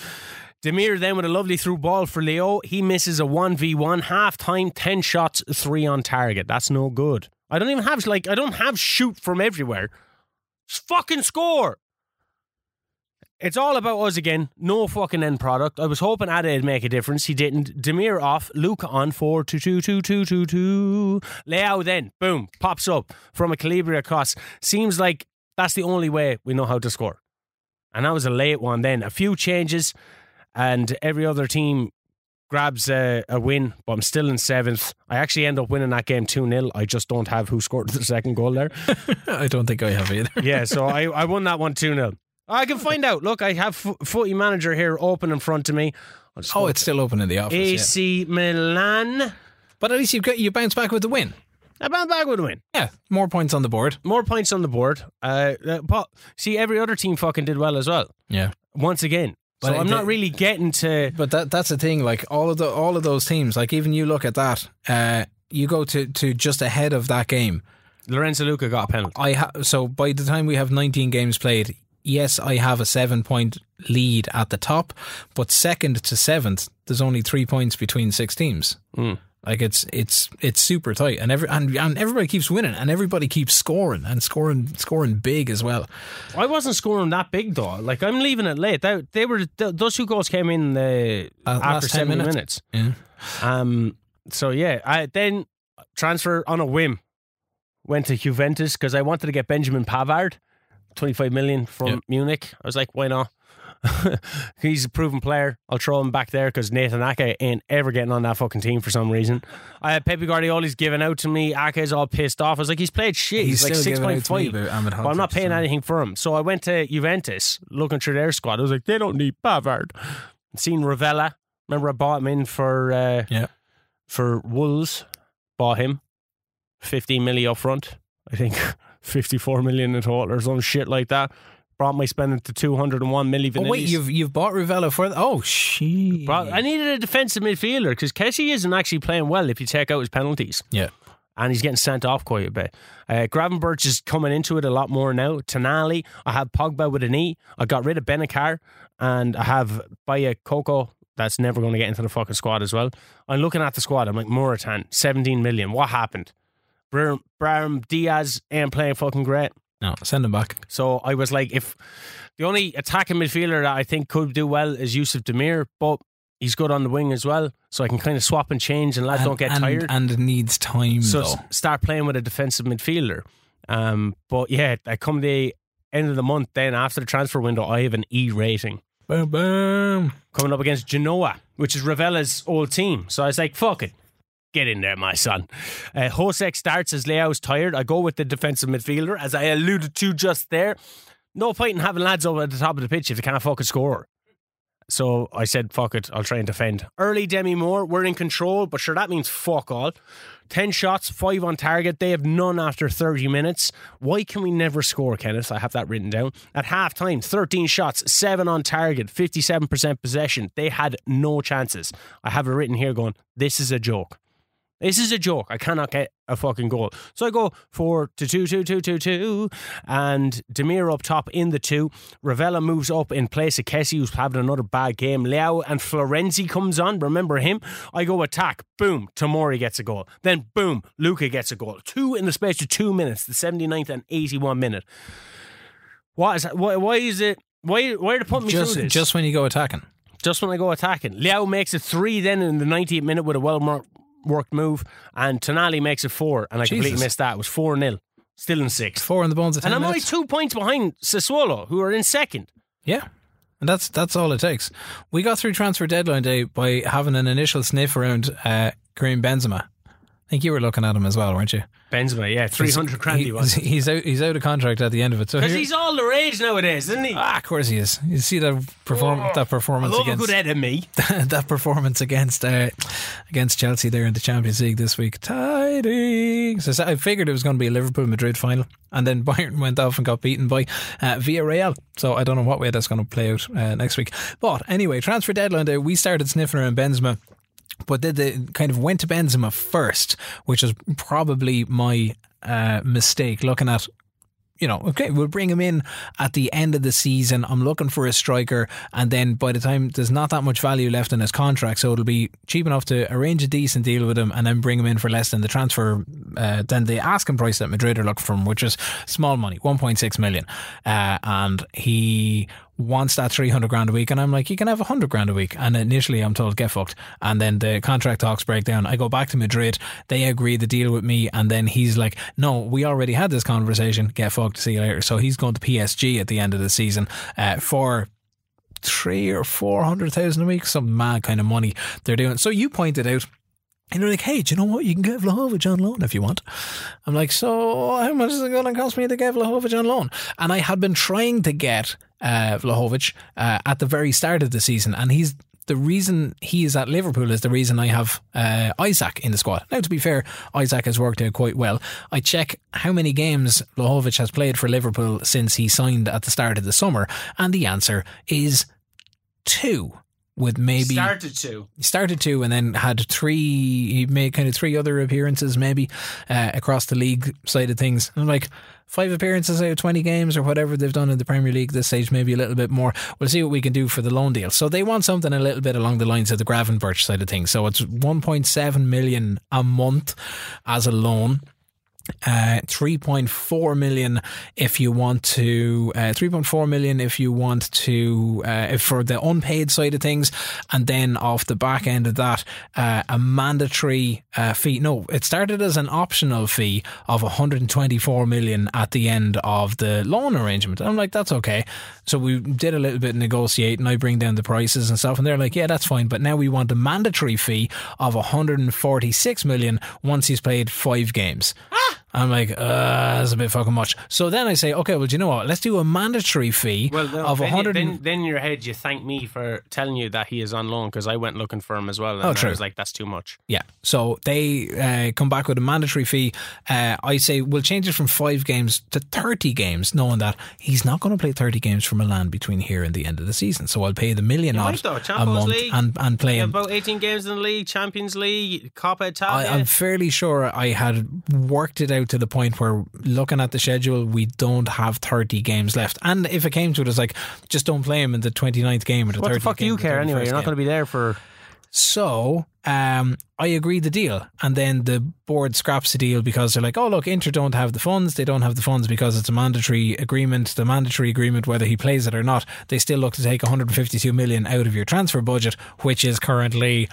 Demir then with a lovely through ball for Leo. He misses a 1v1, half time, 10 shots, 3 on target. That's no good. I don't even have, like, I don't have shoot from everywhere. Fucking score. It's all about us again. No fucking end product. I was hoping Ada would make a difference. He didn't. Demir off. Luke on 4 2 2 2 2 2 2. Leao then, boom, pops up from a Calabria cross. Seems like that's the only way we know how to score. And that was a late one then. A few changes, and every other team grabs a, a win, but I'm still in seventh. I actually end up winning that game 2 0. I just don't have who scored the second goal there. I don't think I have either. Yeah, so I, I won that one 2 0. I can find out. Look, I have Fo- Footy Manager here open in front of me. Oh, it's still open in the office. yeah. AC Milan. But at least you got you bounce back with the win. I bounce back with a win. Yeah, more points on the board. More points on the board. Uh, uh, but see, every other team fucking did well as well. Yeah. Once again. So But I'm not really getting to. But that that's the thing. Like all of the all of those teams, like even you look at that, uh, you go to to just ahead of that game. Lorenzo Luca got a penalty. I ha- so by the time we have 19 games played, yes, I have a seven point lead at the top, but second to seventh, there's only three points between six teams. Like it's it's it's super tight, and every and, and everybody keeps winning, and everybody keeps scoring and scoring scoring big as well. I wasn't scoring that big though. Like I'm leaving it late. They, they were those two goals came in uh, Uh, after seven minutes. minutes. Yeah. Um. So yeah, I then transfer on a whim. Went to Juventus because I wanted to get Benjamin Pavard, twenty five million from Yeah. Munich. I was like, why not? He's a proven player. I'll throw him back there because Nathan Ake ain't ever getting on that fucking team for some reason. I had Pepe Guardiola's giving out to me. Ake's all pissed off. I was like, he's played shit. He's, like still six point out to me five. But I'm not paying anything for him. So I went to Juventus looking through their squad. I was like, they don't need Pavard. Seen Rovella. Remember I bought him in for uh, Yeah. for Wolves. Bought him. 15 million up front. I think 54 million in total or some shit like that. Brought my spending to 201 million. Oh wait, you've you've bought Rovella for oh she I needed a defensive midfielder because Kessie isn't actually playing well if you take out his penalties. yeah. and he's getting sent off quite a bit. Uh, Gravenberch is coming into it a lot more now. Tonali, I have Pogba with a knee. I got rid of Bennacer, and I have Bakayoko. That's never going to get into the fucking squad as well. I'm looking at the squad. I'm like, Muratan, 17 million. What happened? Brahim Diaz ain't playing fucking great. No, send him back. So I was like, if the only attacking midfielder that I think could do well is Yusuf Demir, but he's good on the wing as well. So I can kind of swap and change and lads and, don't get and, tired. and it needs time So though. start playing with a defensive midfielder. Um, but yeah, I come the end of the month, then after the transfer window, I have an E rating Boom, boom. coming up against Genoa, which is Rovella's old team. So I was like, fuck it. Get in there, my son. Uh, Hložek starts as Leao's tired. I go with the defensive midfielder, as I alluded to just there. No point in having lads over at the top of the pitch if they can't fucking score. So I said, fuck it, I'll try and defend. Early Demi Moore, we're in control, but sure, that means fuck all. 10 shots, 5 on target. They have none after 30 minutes. Why can we never score, Kenneth? I have that written down. At half time, 13 shots, 7 on target, 57% possession. They had no chances. I have it written here going, this is a joke. This is a joke. I cannot get a fucking goal. So I go four to two, two, two, two, two, and Demir up top in the two. Rovella moves up in place of Kessie, who's having another bad game. Leao and Florenzi comes on. Remember him? I go attack. Boom. Tomori gets a goal. Then boom. Luca gets a goal. Two in the space of two minutes. The 79th and 81 minute. What is that? Why, why is it? Why, why are they putting me Just through this? just when you go attacking. just when I go attacking. Leão makes it three then in the 98th minute with a well mar- worked move, and Tonali makes it four, and I completely missed that. It was 4 0, still in sixth. Four in the bones of And I'm only two points behind Sassuolo, who are in second. Yeah. And that's that's all it takes. We got through transfer deadline day by having an initial sniff around uh, Kareem Benzema. I think you were looking at him as well, weren't you? Benzema, yeah, 300 grand he was. He's out, he's out of contract at the end of it. So Because he's all the rage nowadays, isn't he? Ah, of course he is. You see that perform that I performance love a against good enemy. that performance against uh, against Chelsea there in the Champions League this week. Tidings. So I figured it was going to be a Liverpool Madrid final, and then Bayern went off and got beaten by uh, Villarreal. So I don't know what way that's going to play out uh, next week. But anyway, transfer deadline day, we started sniffing around Benzema. But they, the kind of went to Benzema first, which is probably my uh, mistake. Looking at you know, okay, we'll bring him in at the end of the season. I'm looking for a striker, and then by the time there's not that much value left in his contract, so it'll be cheap enough to arrange a decent deal with him, and then bring him in for less than the transfer, uh, than the asking price that Madrid are looking for him, which is small money, 1.6 million, uh, and he wants that 300 grand a week and I'm like you can have 100 grand a week. And initially I'm told get fucked. And then the contract talks break down. I go back to Madrid. They agree the deal with me and then he's like no we already had this conversation. Get fucked. See you later. So he's going to PSG at the end of the season uh, for three or four hundred thousand a week. Some mad kind of money they're doing. So you pointed out and they're like, hey, do you know what? You can get Vlahovic on loan if you want. I'm like, so how much is it going to cost me to get Vlahovic on loan? And I had been trying to get uh, Vlahovic uh, at the very start of the season, and he's the reason he is at Liverpool is the reason I have uh, Isak in the squad. Now, to be fair, Isak has worked out quite well. I check how many games Vlahovic has played for Liverpool since he signed at the start of the summer, and the answer is two. With maybe Started to. he started two and then had three he made kind of three other appearances maybe uh, across the league side of things. And like five appearances out of 20 games or whatever they've done in the Premier League this stage maybe a little bit more. We'll see what we can do for the loan deal. So they want something a little bit along the lines of the Gravenberch side of things. So it's 1.7 million a month as a loan uh, 3.4 million if you want to uh, 3.4 million if you want to uh, for the unpaid side of things. And then off the back end of that uh, a mandatory uh, fee. No it started as an optional fee of 124 million at the end of the loan arrangement. I'm like that's okay. So we did a little bit of negotiate and I bring down the prices and stuff and they're like yeah that's fine. But now we want a mandatory fee of 146 million once he's played five games I'm like, uh, that's a bit fucking much. So then I say, okay, well, do you know what? Let's do a mandatory fee Well, no, of 100. you, then, then in your head you thank me for telling you that he is on loan because I went looking for him as well. And Oh, I true. was like, that's too much. yeah. So they uh, come back with a mandatory fee. Uh, I say we'll change it from five games to 30 games, knowing that he's not going to play 30 games for Milan between here and the end of the season. So I'll pay the million odd a month League. and, and play him. about 18 games in the league, Champions League, Coppa I, Italia. I'm fairly sure I had worked it out to the point where looking at the schedule, we don't have 30 games left. And if it came to it, it's like, just don't play him in the 29th game or the what 30th the fuck do you care anyway? You're not going to be there for. So um, I agree the deal, and then the board scraps the deal because they're like, "Oh, look, Inter don't have the funds. They don't have the funds because it's a mandatory agreement. The mandatory agreement, whether he plays it or not, they still look to take 152 million out of your transfer budget, which is currently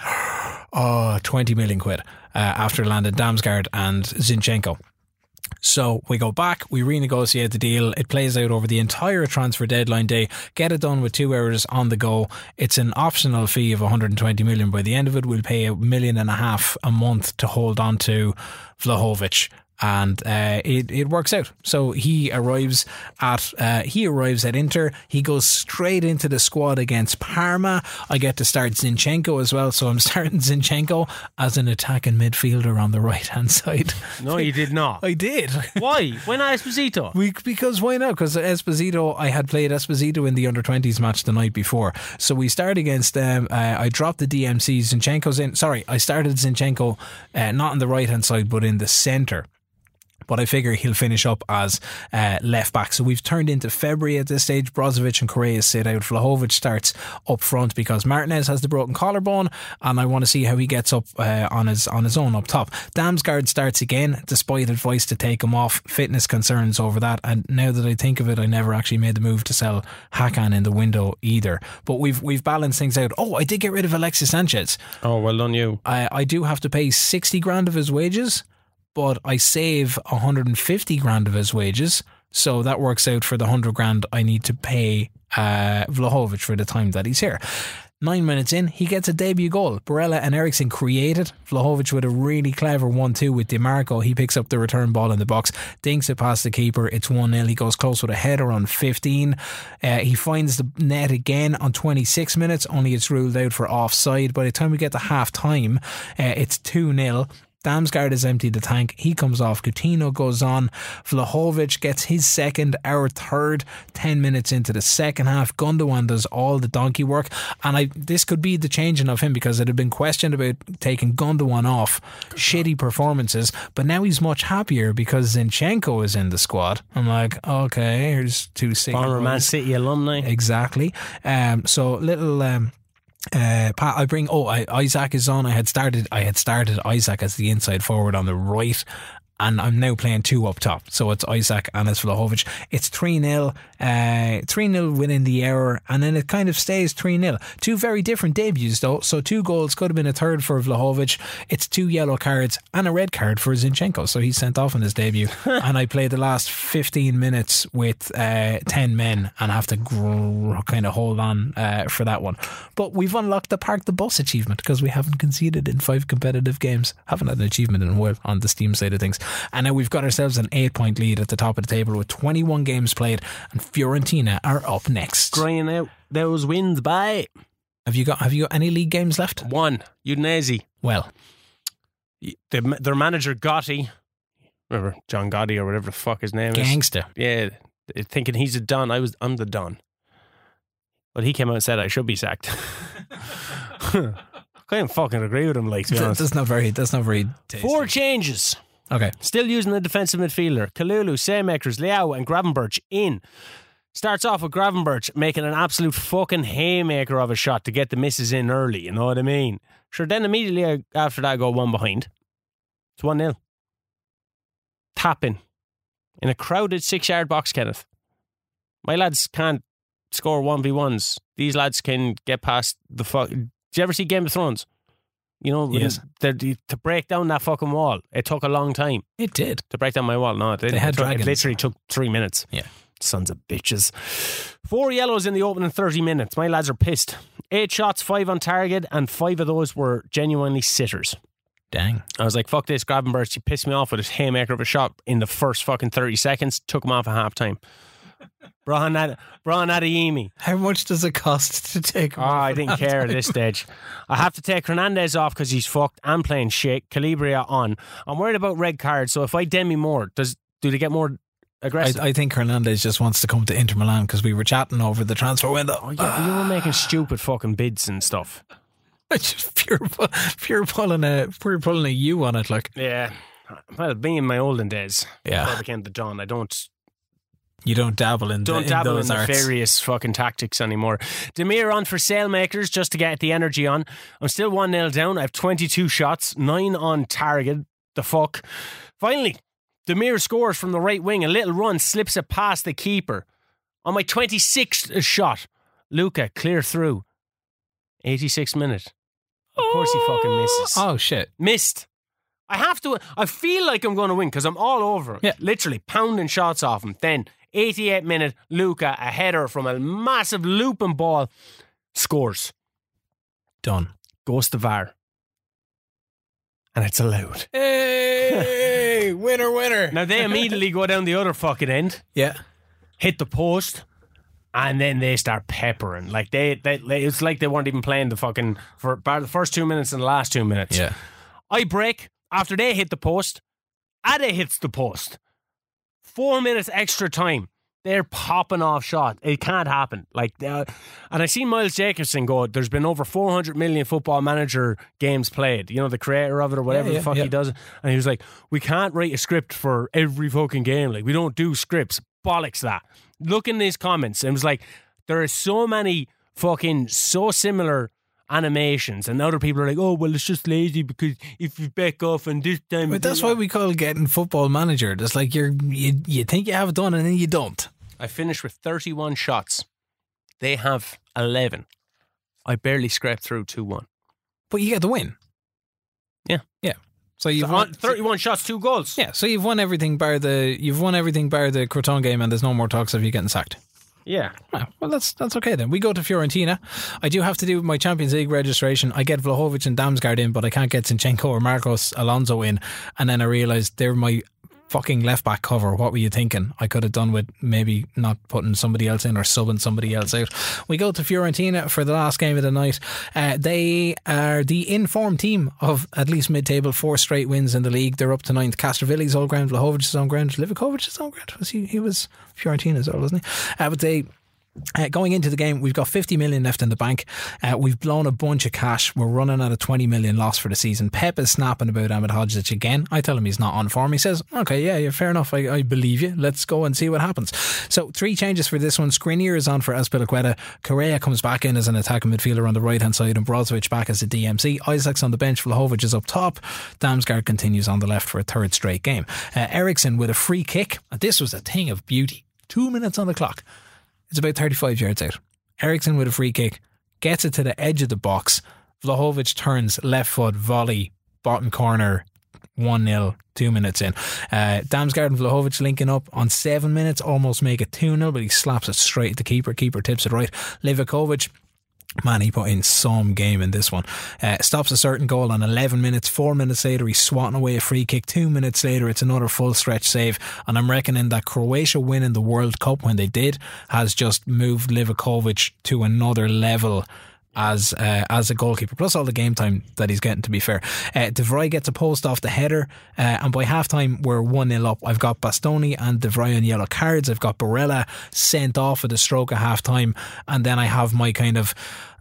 oh, 20 million quid uh, after landing Damsgaard and Zinchenko." So we go back, we renegotiate the deal. It plays out over the entire transfer deadline day. Get it done with two errors on the go. It's an optional fee of 120 million. By the end of it, we'll pay a million and a half a month to hold on to Vlahovic. And uh, it it works out. So he arrives at uh, he arrives at Inter. He goes straight into the squad against Parma. I get to start Zinchenko as well. So I'm starting Zinchenko as an attacking midfielder on the right hand side. No, you did not. I did. Why? Why not Esposito? We, because why not? Because Esposito, I had played Esposito in the under 20s match the night before. So we start against them. Uh, I dropped the DMC. Zinchenko's in. Sorry, I started Zinchenko uh, not on the right hand side, but in the centre. But I figure he'll finish up as uh, left back. So we've turned into February at this stage. Brozovic and Correa sit out. Vlahovic starts up front because Martinez has the broken collarbone, and I want to see how he gets up uh, on his on his own up top. Damsgaard starts again, despite advice to take him off. Fitness concerns over that, and now that I think of it, I never actually made the move to sell Hakan in the window either. But we've we've balanced things out. Oh, I did get rid of Alexis Sanchez. Oh, well done, you. I, I do have to pay 60 grand of his wages, but I save 150 grand of his wages So that works out for the 100 grand I need to pay uh, Vlahovic for the time that he's here. Nine minutes in, he gets a debut goal. Barella and Eriksen created. Vlahovic with a really clever 1 2 with Dimarco. He picks up the return ball in the box, dinks it past the keeper. It's 1 0. He goes close with a header on 15. Uh, he finds the net again on 26 minutes, only it's ruled out for offside. By the time we get to half time, uh, it's 2 0. Damsgaard has emptied the tank. He comes off. Coutinho goes on. Vlahovic gets his second, our third. Ten minutes into the second half, Gundogan does all the donkey work, and I this could be the changing of him because it had been questioned about taking Gundogan off. Shitty performances, but now he's much happier because Zinchenko is in the squad. I'm like, okay, here's two former Man City alumni. Exactly. Um, so little. Um, uh, Pat, I bring. Oh, I, Isak is on. I had started. I had started Isak as the inside forward on the right, and I'm now playing two up top. So it's Isak and it's Vlahovic. It's 3 0, uh, 3 0 within the error, and then it kind of stays 3 0. Two very different debuts, though. So two goals could have been a third for Vlahovic. It's two yellow cards and a red card for Zinchenko. So he's sent off in his debut. and I played the last 15 minutes with uh, 10 men and have to gr- kind of hold on uh, for that one. But we've unlocked the Park the Bus achievement because we haven't conceded in five competitive games. Haven't had an achievement in a while on the Steam side of things. And now we've got ourselves an eight point lead at the top of the table with 21 games played, and Fiorentina are up next. Crying out those wins by Have you got Have you got any league games left? one. Udinese. Well, The, their manager Gotti, remember John Gotti or whatever the fuck his name is. gangster. Yeah, thinking he's a don. I was I'm the don. But he came out and said I should be sacked. I can't fucking agree with him. Like to be honest. That's not very. That's not very. Tasty. Four changes. Okay. Still using the defensive midfielder. Kalulu, Saelemaekers, Leão, and Gravenberch in. Starts off with Gravenberch making an absolute fucking haymaker of a shot to get the misses in early. You know what I mean? Sure, then immediately after that, I go one behind. It's 1 0. Tapping in a crowded six yard box, Kenneth. My lads can't score 1v1s. These lads can get past the fuck. Did you ever see Game of Thrones? You know, Yes. they're- to break down that fucking wall, it took a long time It did. to break down my wall. No, it didn't. They had it, took- it dragons. literally took three minutes. Yeah. Sons of bitches. Four yellows in the opening 30 minutes. My lads are pissed. Eight shots, five on target, and five of those were genuinely sitters. Dang. I was like, fuck this, Gravenberch. He pissed me off with his haymaker of a shot in the first fucking 30 seconds. Took him off at half time. Brahan Ad- Brahan Adeyemi. How much does it cost to take? Oh, I didn't care at this stage. I have to take Hernandez off because he's fucked and playing shit. Calabria on. I'm worried about red cards. So if I Demi more, does do they get more aggressive? I, I think Hernandez just wants to come to Inter Milan because we were chatting over the transfer window. Oh, yeah, you were making stupid fucking bids and stuff. It's just pure, pu- pure pulling a, pure pulling a U on it. Like, Yeah. Well, being in my olden days, Yeah. before I became the Don, I don't you don't dabble in, don't in dabble in arts. nefarious fucking tactics anymore. Demir on for Saelemaekers just to get the energy on. I'm still 1 0 down. I have 22 shots, 9 on target. The fuck. Finally, Demir scores from the right wing. A little run slips it past the keeper. On my 26th shot, Luca clear through. 86 minute. Of course he fucking misses. Oh, oh shit! Missed. I have to. I feel like I'm going to win because I'm all over it. Yeah. Literally pounding shots off him. Then 88 minute, Luca, a header from a massive looping ball, scores. Done. Goes to VAR. And it's allowed. Hey, winner, winner. Now they immediately go down the other fucking end, Yeah. hit the post, and then they start peppering. Like they, they, it's like they weren't even playing the fucking for bar the first two minutes and the last two minutes. Yeah. I break after they hit the post. Ade hits the post. Four minutes extra time. They're popping off shot. It can't happen. Like, uh, and I seen Miles Jacobson go. There's been over 400 million Football Manager games played. You know, the creator of it or whatever Yeah, the fuck yeah. he does. And he was like, "We can't write a script for every fucking game. Like, we don't do scripts. Bollocks that." Look in these comments. And it was like, there are so many fucking so similar animations, and other people are like, "Oh, well, it's just lazy because if you back off and this time." But that's why we call getting football manager. It's like you're you, you think you have it done and then you don't. I finished with 31 shots. They have 11. I barely scraped through 2 1. But you get the win. Yeah. Yeah. So you've So won, on 31 shots, two goals. yeah. So you've won everything bar the you've won everything bar the Crotone game, and there's no more talks of you getting sacked. Yeah. Ah, well, that's that's okay then. We go to Fiorentina. I do have to do my Champions League registration. I get Vlahovic and Damsgaard in, but I can't get Zinchenko or Marcos Alonso in. And then I realised they're my fucking left back cover. What were you thinking? I could have done with maybe not putting somebody else in or subbing somebody else out. We go to Fiorentina for the last game of the night. Uh, they are the informed team of at least mid table, four straight wins in the league. They're up to ninth. Castrovilli's old ground, Vlahovic's own ground, Livakovic's own ground. Was he? He was Fiorentina's old, wasn't he? Uh, but they uh, going into the game, we've got 50 million left in the bank. Uh, we've blown a bunch of cash. We're running at a 20 million loss for the season. Pep is snapping about Ahmed Hodzic again. I tell him he's not on form. He says, okay, yeah, yeah fair enough. I, I believe you. Let's go and see what happens. So, three changes for this one. Skriniar is on for Azpilicueta. Correa comes back in as an attacking midfielder on the right hand side, and Brozovic back as a DMC. Isak's on the bench. Vlahovic is up top. Damsgaard continues on the left for a third straight game. Uh, Eriksen with a free kick. This was a thing of beauty. Two minutes on the clock. It's about 35 yards out. Eriksen with a free kick gets it to the edge of the box. Vlahovic turns left foot volley, bottom corner, 1 0, two minutes in. Uh, Damsgaard and Vlahovic linking up on seven minutes, almost make it 2 0, but he slaps it straight at the keeper. Keeper tips it right. Livakovic Man, he put in some game in this one. Uh, stops a certain goal on 11 minutes. Four minutes later, he's swatting away a free kick. Two minutes later, it's another full stretch save. And I'm reckoning that Croatia winning the World Cup when they did has just moved Livakovic to another level as uh, as a goalkeeper, plus all the game time that he's getting. To be fair, uh, De Vrij gets a post off the header, uh, and by halftime we're one 0 up. I've got Bastoni and De Vrij on yellow cards. I've got Barella sent off at a stroke of halftime, and then I have my kind of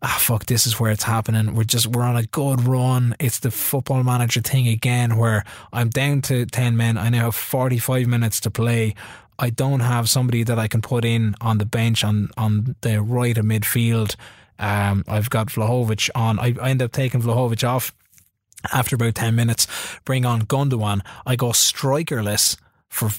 ah fuck, this is where it's happening. We're just we're on a good run. It's the football manager thing again, where I'm down to ten men. I now have forty five minutes to play. I don't have somebody that I can put in on the bench on on the right of midfield. Um, I've got Vlahovic on. I, I end up taking Vlahovic off after about 10 minutes, bring on Gundogan. I go strikerless for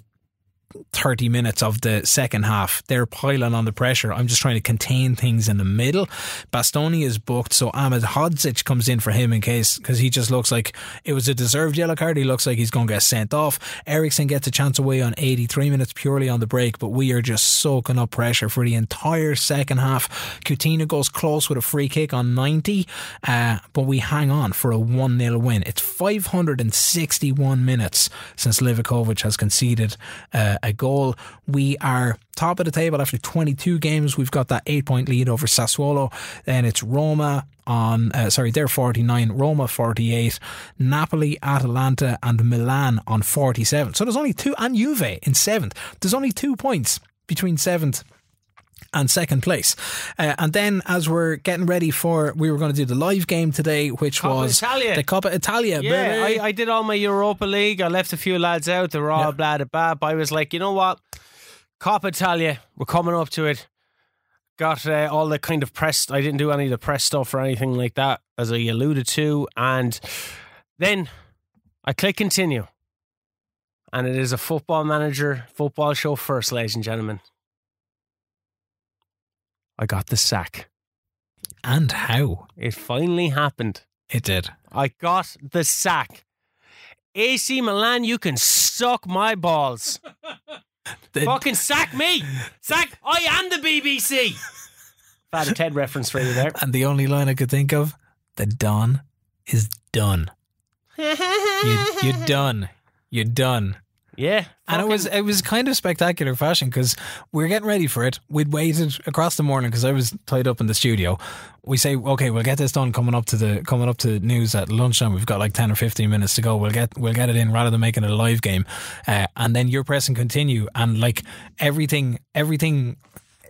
30 minutes of the second half. They're piling on the pressure. I'm just trying to contain things in the middle. Bastoni is booked, so Ahmed Hodzic comes in for him in case, because he just looks like it was a deserved yellow card. He looks like he's going to get sent off. Eriksen gets a chance away on 83 minutes purely on the break, but we are just soaking up pressure for the entire second half. Coutinho goes close with a free kick on 90, uh, but we hang on for a 1 0 win. It's 561 minutes since Livakovic has conceded uh, a goal. We are top of the table after 22 games. We've got that eight point lead over Sassuolo. Then it's Roma on, uh, sorry, they're 49, Roma 48, Napoli, Atalanta, and Milan on 47. So there's only two, and Juve in seventh. There's only two points between seventh and second place. Uh, and then as we're getting ready for, we were going to do the live game today, which Coppa was Italia. the Coppa Italia. Yeah. I, I did all my Europa League. I left a few lads out. They were all Yeah. blah, blah, blah. But I was like, you know what? Coppa Italia, we're coming up to it. Got uh, all the kind of press. I didn't do any of the press stuff or anything like that, as I alluded to. And then I click continue. And it is a football manager, football show first, ladies and gentlemen. I got the sack. and how It finally happened. it did. I got the sack. AC Milan, you can suck my balls. The- Fucking sack me. Sack I am the BBC. Father Ted reference for you there. And the only line I could think of, the Don is done. You, you're done. You're done. Yeah. And it was it was kind of spectacular fashion because we were getting ready for it. We'd waited across the morning because I was tied up in the studio. We say, okay, we'll get this done coming up to the coming up to news at lunchtime. We've got like ten or fifteen minutes to go. We'll get we'll get it in rather than making it a live game. Uh, and then you're pressing continue, and like everything everything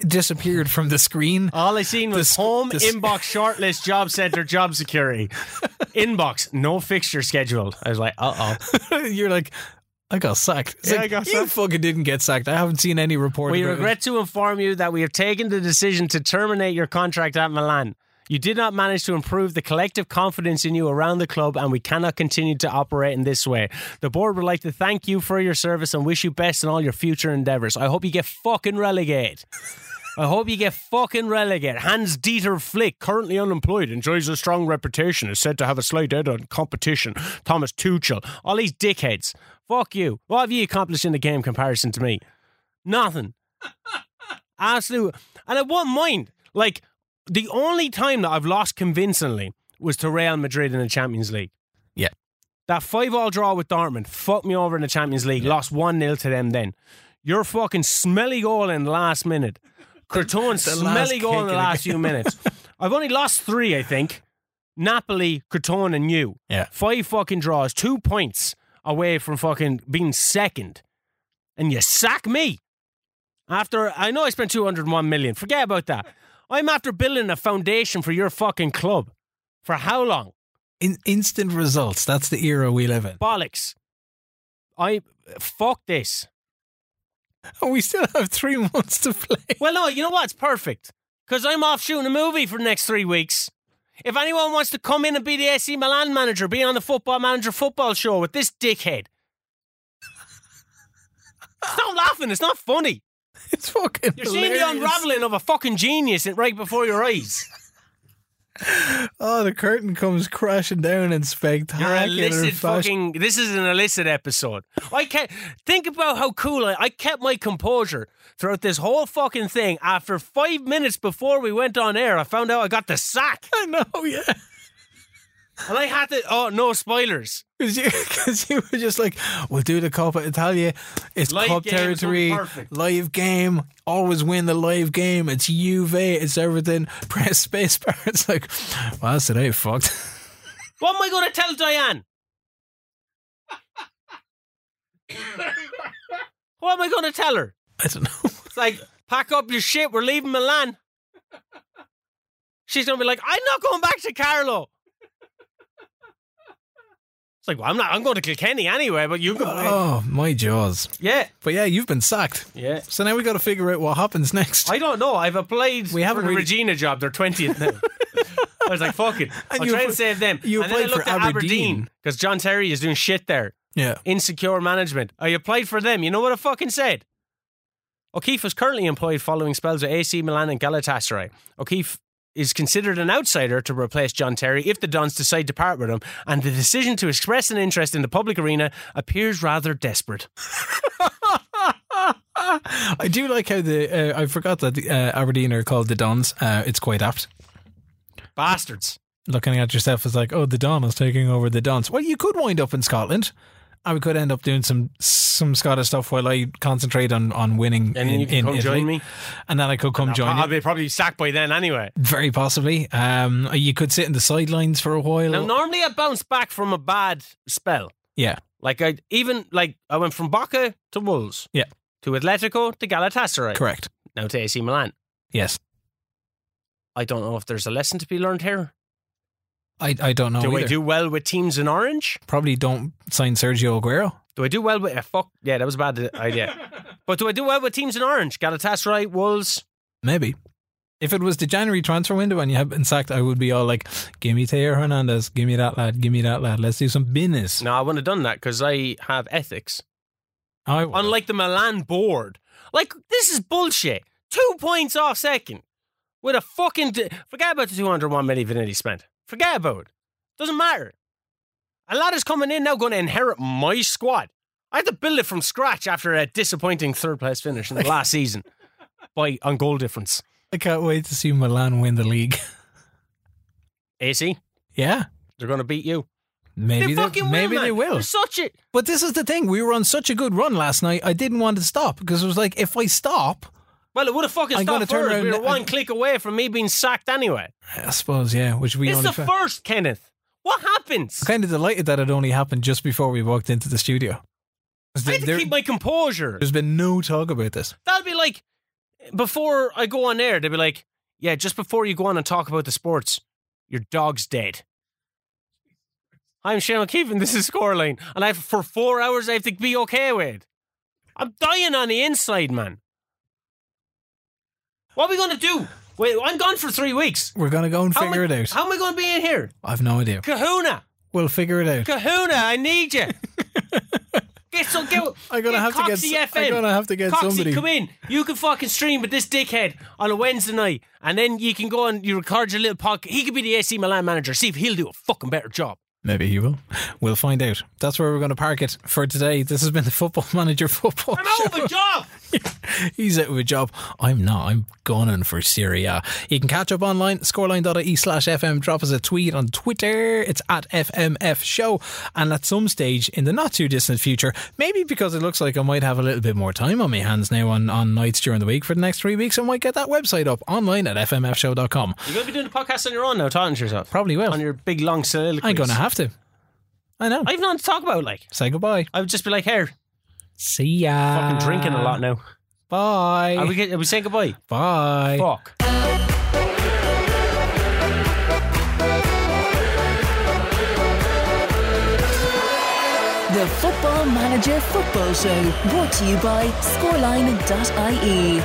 disappeared from the screen. all I seen was This- home this- inbox shortlist job center job security. inbox no fixture scheduled. I was like, uh oh. you're like. I got sacked. It's Yeah, like, I got you sacked. fucking didn't get sacked. I haven't seen any report. We about it. regret to inform you that we have taken the decision to terminate your contract at Milan. You did not manage to improve the collective confidence in you around the club, and we cannot continue to operate in this way. The board would like to thank you for your service and wish you best in all your future endeavours. I hope you get fucking relegated. I hope you get fucking relegated. Hans Dieter Flick, currently unemployed, enjoys a strong reputation, is said to have a slight edge on competition. Thomas Tuchel, all these dickheads. Fuck you. What have you accomplished in the game comparison to me? Nothing. Absolute. And I won't mind. Like, the only time that I've lost convincingly was to Real Madrid in the Champions League. Yeah. That five all draw with Dortmund fucked me over in the Champions League. Lost 1 0 to them then. Your fucking smelly goal in the last minute. Crotone smelly goal in the the last few minutes. I've only lost three, I think. Napoli, Crotone, and you. Yeah. Five fucking draws, two points away from fucking being second. And you sack me. After I know I spent 201 million. Forget about that. I'm after building a foundation for your fucking club. For how long? In, instant results. That's the era we live in. Bollocks. I fuck this. We still have three months to play. Well, no, you know what? It's perfect. Because I'm off shooting a movie for the next three weeks. If anyone wants to come in and be the AC Milan manager, be on the Football Manager football show with this dickhead. Stop laughing. It's not funny. It's fucking. You're seeing the unraveling of a fucking genius right before your eyes. Oh, the curtain comes crashing down in spectacular You're illicit fashion. fucking. This is an illicit episode. I can't think about how cool I. I kept my composure throughout this whole fucking thing. After five minutes before we went on air, I found out I got the sack, I know, yeah. And I had to. Oh no, spoilers! Because you, 'cause you were just like, we'll do the Coppa Italia. It's Live cup territory. Live game. Always win the live game. It's Juve. It's everything. Press space bar. It's like, well, that's today fucked. What am I going to tell Diane? what am I going to tell her? I don't know. It's like, pack up your shit. We're leaving Milan. She's going to be like, I'm not going back to Carlo. It's like, well, I'm not. I'm going to Kilkenny anyway. But you go. Oh, my jaws. Yeah, But yeah, you've been sacked. yeah. So now we got to figure out what happens next. I don't know. I've applied We haven't for the really- Reggina job. They're twentieth now. I was like, fuck it. And I'll you try and appl- save them. you and then I applied for looked at Aberdeen. because John Terry is doing shit there. yeah. insecure management. I applied for them. You know what I fucking said? O'Keefe is currently employed following spells at AC Milan and Galatasaray. O'Keefe is considered an outsider to replace John Terry if the Dons decide to part with him, and the decision to express an interest in the public arena appears rather desperate. I do like how the uh, I forgot that the, uh, Aberdeen are called the Dons. Uh, it's quite apt. Bastards. Looking at yourself as like, oh, the Don is taking over the Dons. Well, you could wind up in Scotland, we could end up doing some some Scottish stuff while I concentrate on on winning. And in, you can in come Italy. join me. and then I could come join I'll be probably sacked by then anyway. Very possibly. Um, you could sit in the sidelines for a while. Now, normally I bounce back from a bad spell. yeah, Like I even like I went from Boca to Wolves, Yeah. to Atletico to Galatasaray, correct. now to AC Milan. Yes, I don't know if there's a lesson to be learned here. I I don't know. do I do well with teams in orange? Probably don't sign Sergio Aguero. Do I do well with uh, fuck? Yeah, that was a bad idea. but do I do well with teams in orange? Galatasaray, Wolves. Maybe. If it was the January transfer window and you had been sacked, I would be all like, "Give me Theo Hernandez, give me that lad, give me that lad. Let's do some business." No, I wouldn't have done that because I have ethics. I would. Unlike the Milan board, like this is bullshit. Two points off second with a fucking d- forget about the two hundred one million Vanilli spent. Forget about it. Doesn't matter. A lad is coming in now, going to inherit my squad. I had to build it from scratch after a disappointing third place finish in the last season by on goal difference. I can't wait to see Milan win the league. AC, yeah, they're going to beat you. maybe they they, maybe will, they will. They're such a But this is the thing: we were on such a good run last night. I didn't want to stop because it was like, if I stop, well, it would have fucking I'm stopped turn first. We were one click away from me being sacked anyway. I suppose, yeah, which we it's only. the fa- first, Kenneth. What happens? I'm kind of delighted that it only happened just before we walked into the studio. I had to there, keep my composure. there's been no talk about this. That'd be like before I go on air. They'd be like, "Yeah, just before you go on and talk about the sports, your dog's dead." I'm Shane O'Keefe, and this is Scoreline, and I for four hours I have to be okay with. I'm dying on the inside, man. What are we going to do? Wait, I'm gone for three weeks. We're gonna go and How am figure I- it out. How am I going to be in here? I've no idea. Kahuna, We'll figure it out. Kahuna, I need you. Get some. Get, I'm gonna have to get Coxie s- FM. I'm gonna have to get Coxie, somebody. come in. You can fucking stream with this dickhead on a Wednesday night, and then you can go and you record your little podcast. He could be the AC Milan manager. See if he'll do a fucking better job. Maybe he will. We'll find out. That's where we're going to park it for today. This has been the Football Manager Football I'm Show. out of a job. He's out of a job. I'm not. I'm gunning for Syria. You can catch up online, scoreline.ie slash FM. Drop us a tweet on Twitter. It's at FMF Show. And at some stage in the not too distant future, maybe because it looks like I might have a little bit more time on my hands now on, on nights during the week for the next three weeks, I might get that website up online at fmfshow.com. You're going to be doing the podcast on your own now, talking to yourself. Probably will. On your big long soliloquies. I'm going to have to. I know. I've nothing to talk about. Like, Say goodbye. I would just be like, here, See ya. fucking drinking a lot now. Bye. Are we, get, are we saying goodbye? Bye. Fuck. The Football Manager Football Show, brought to you by scoreline.ie.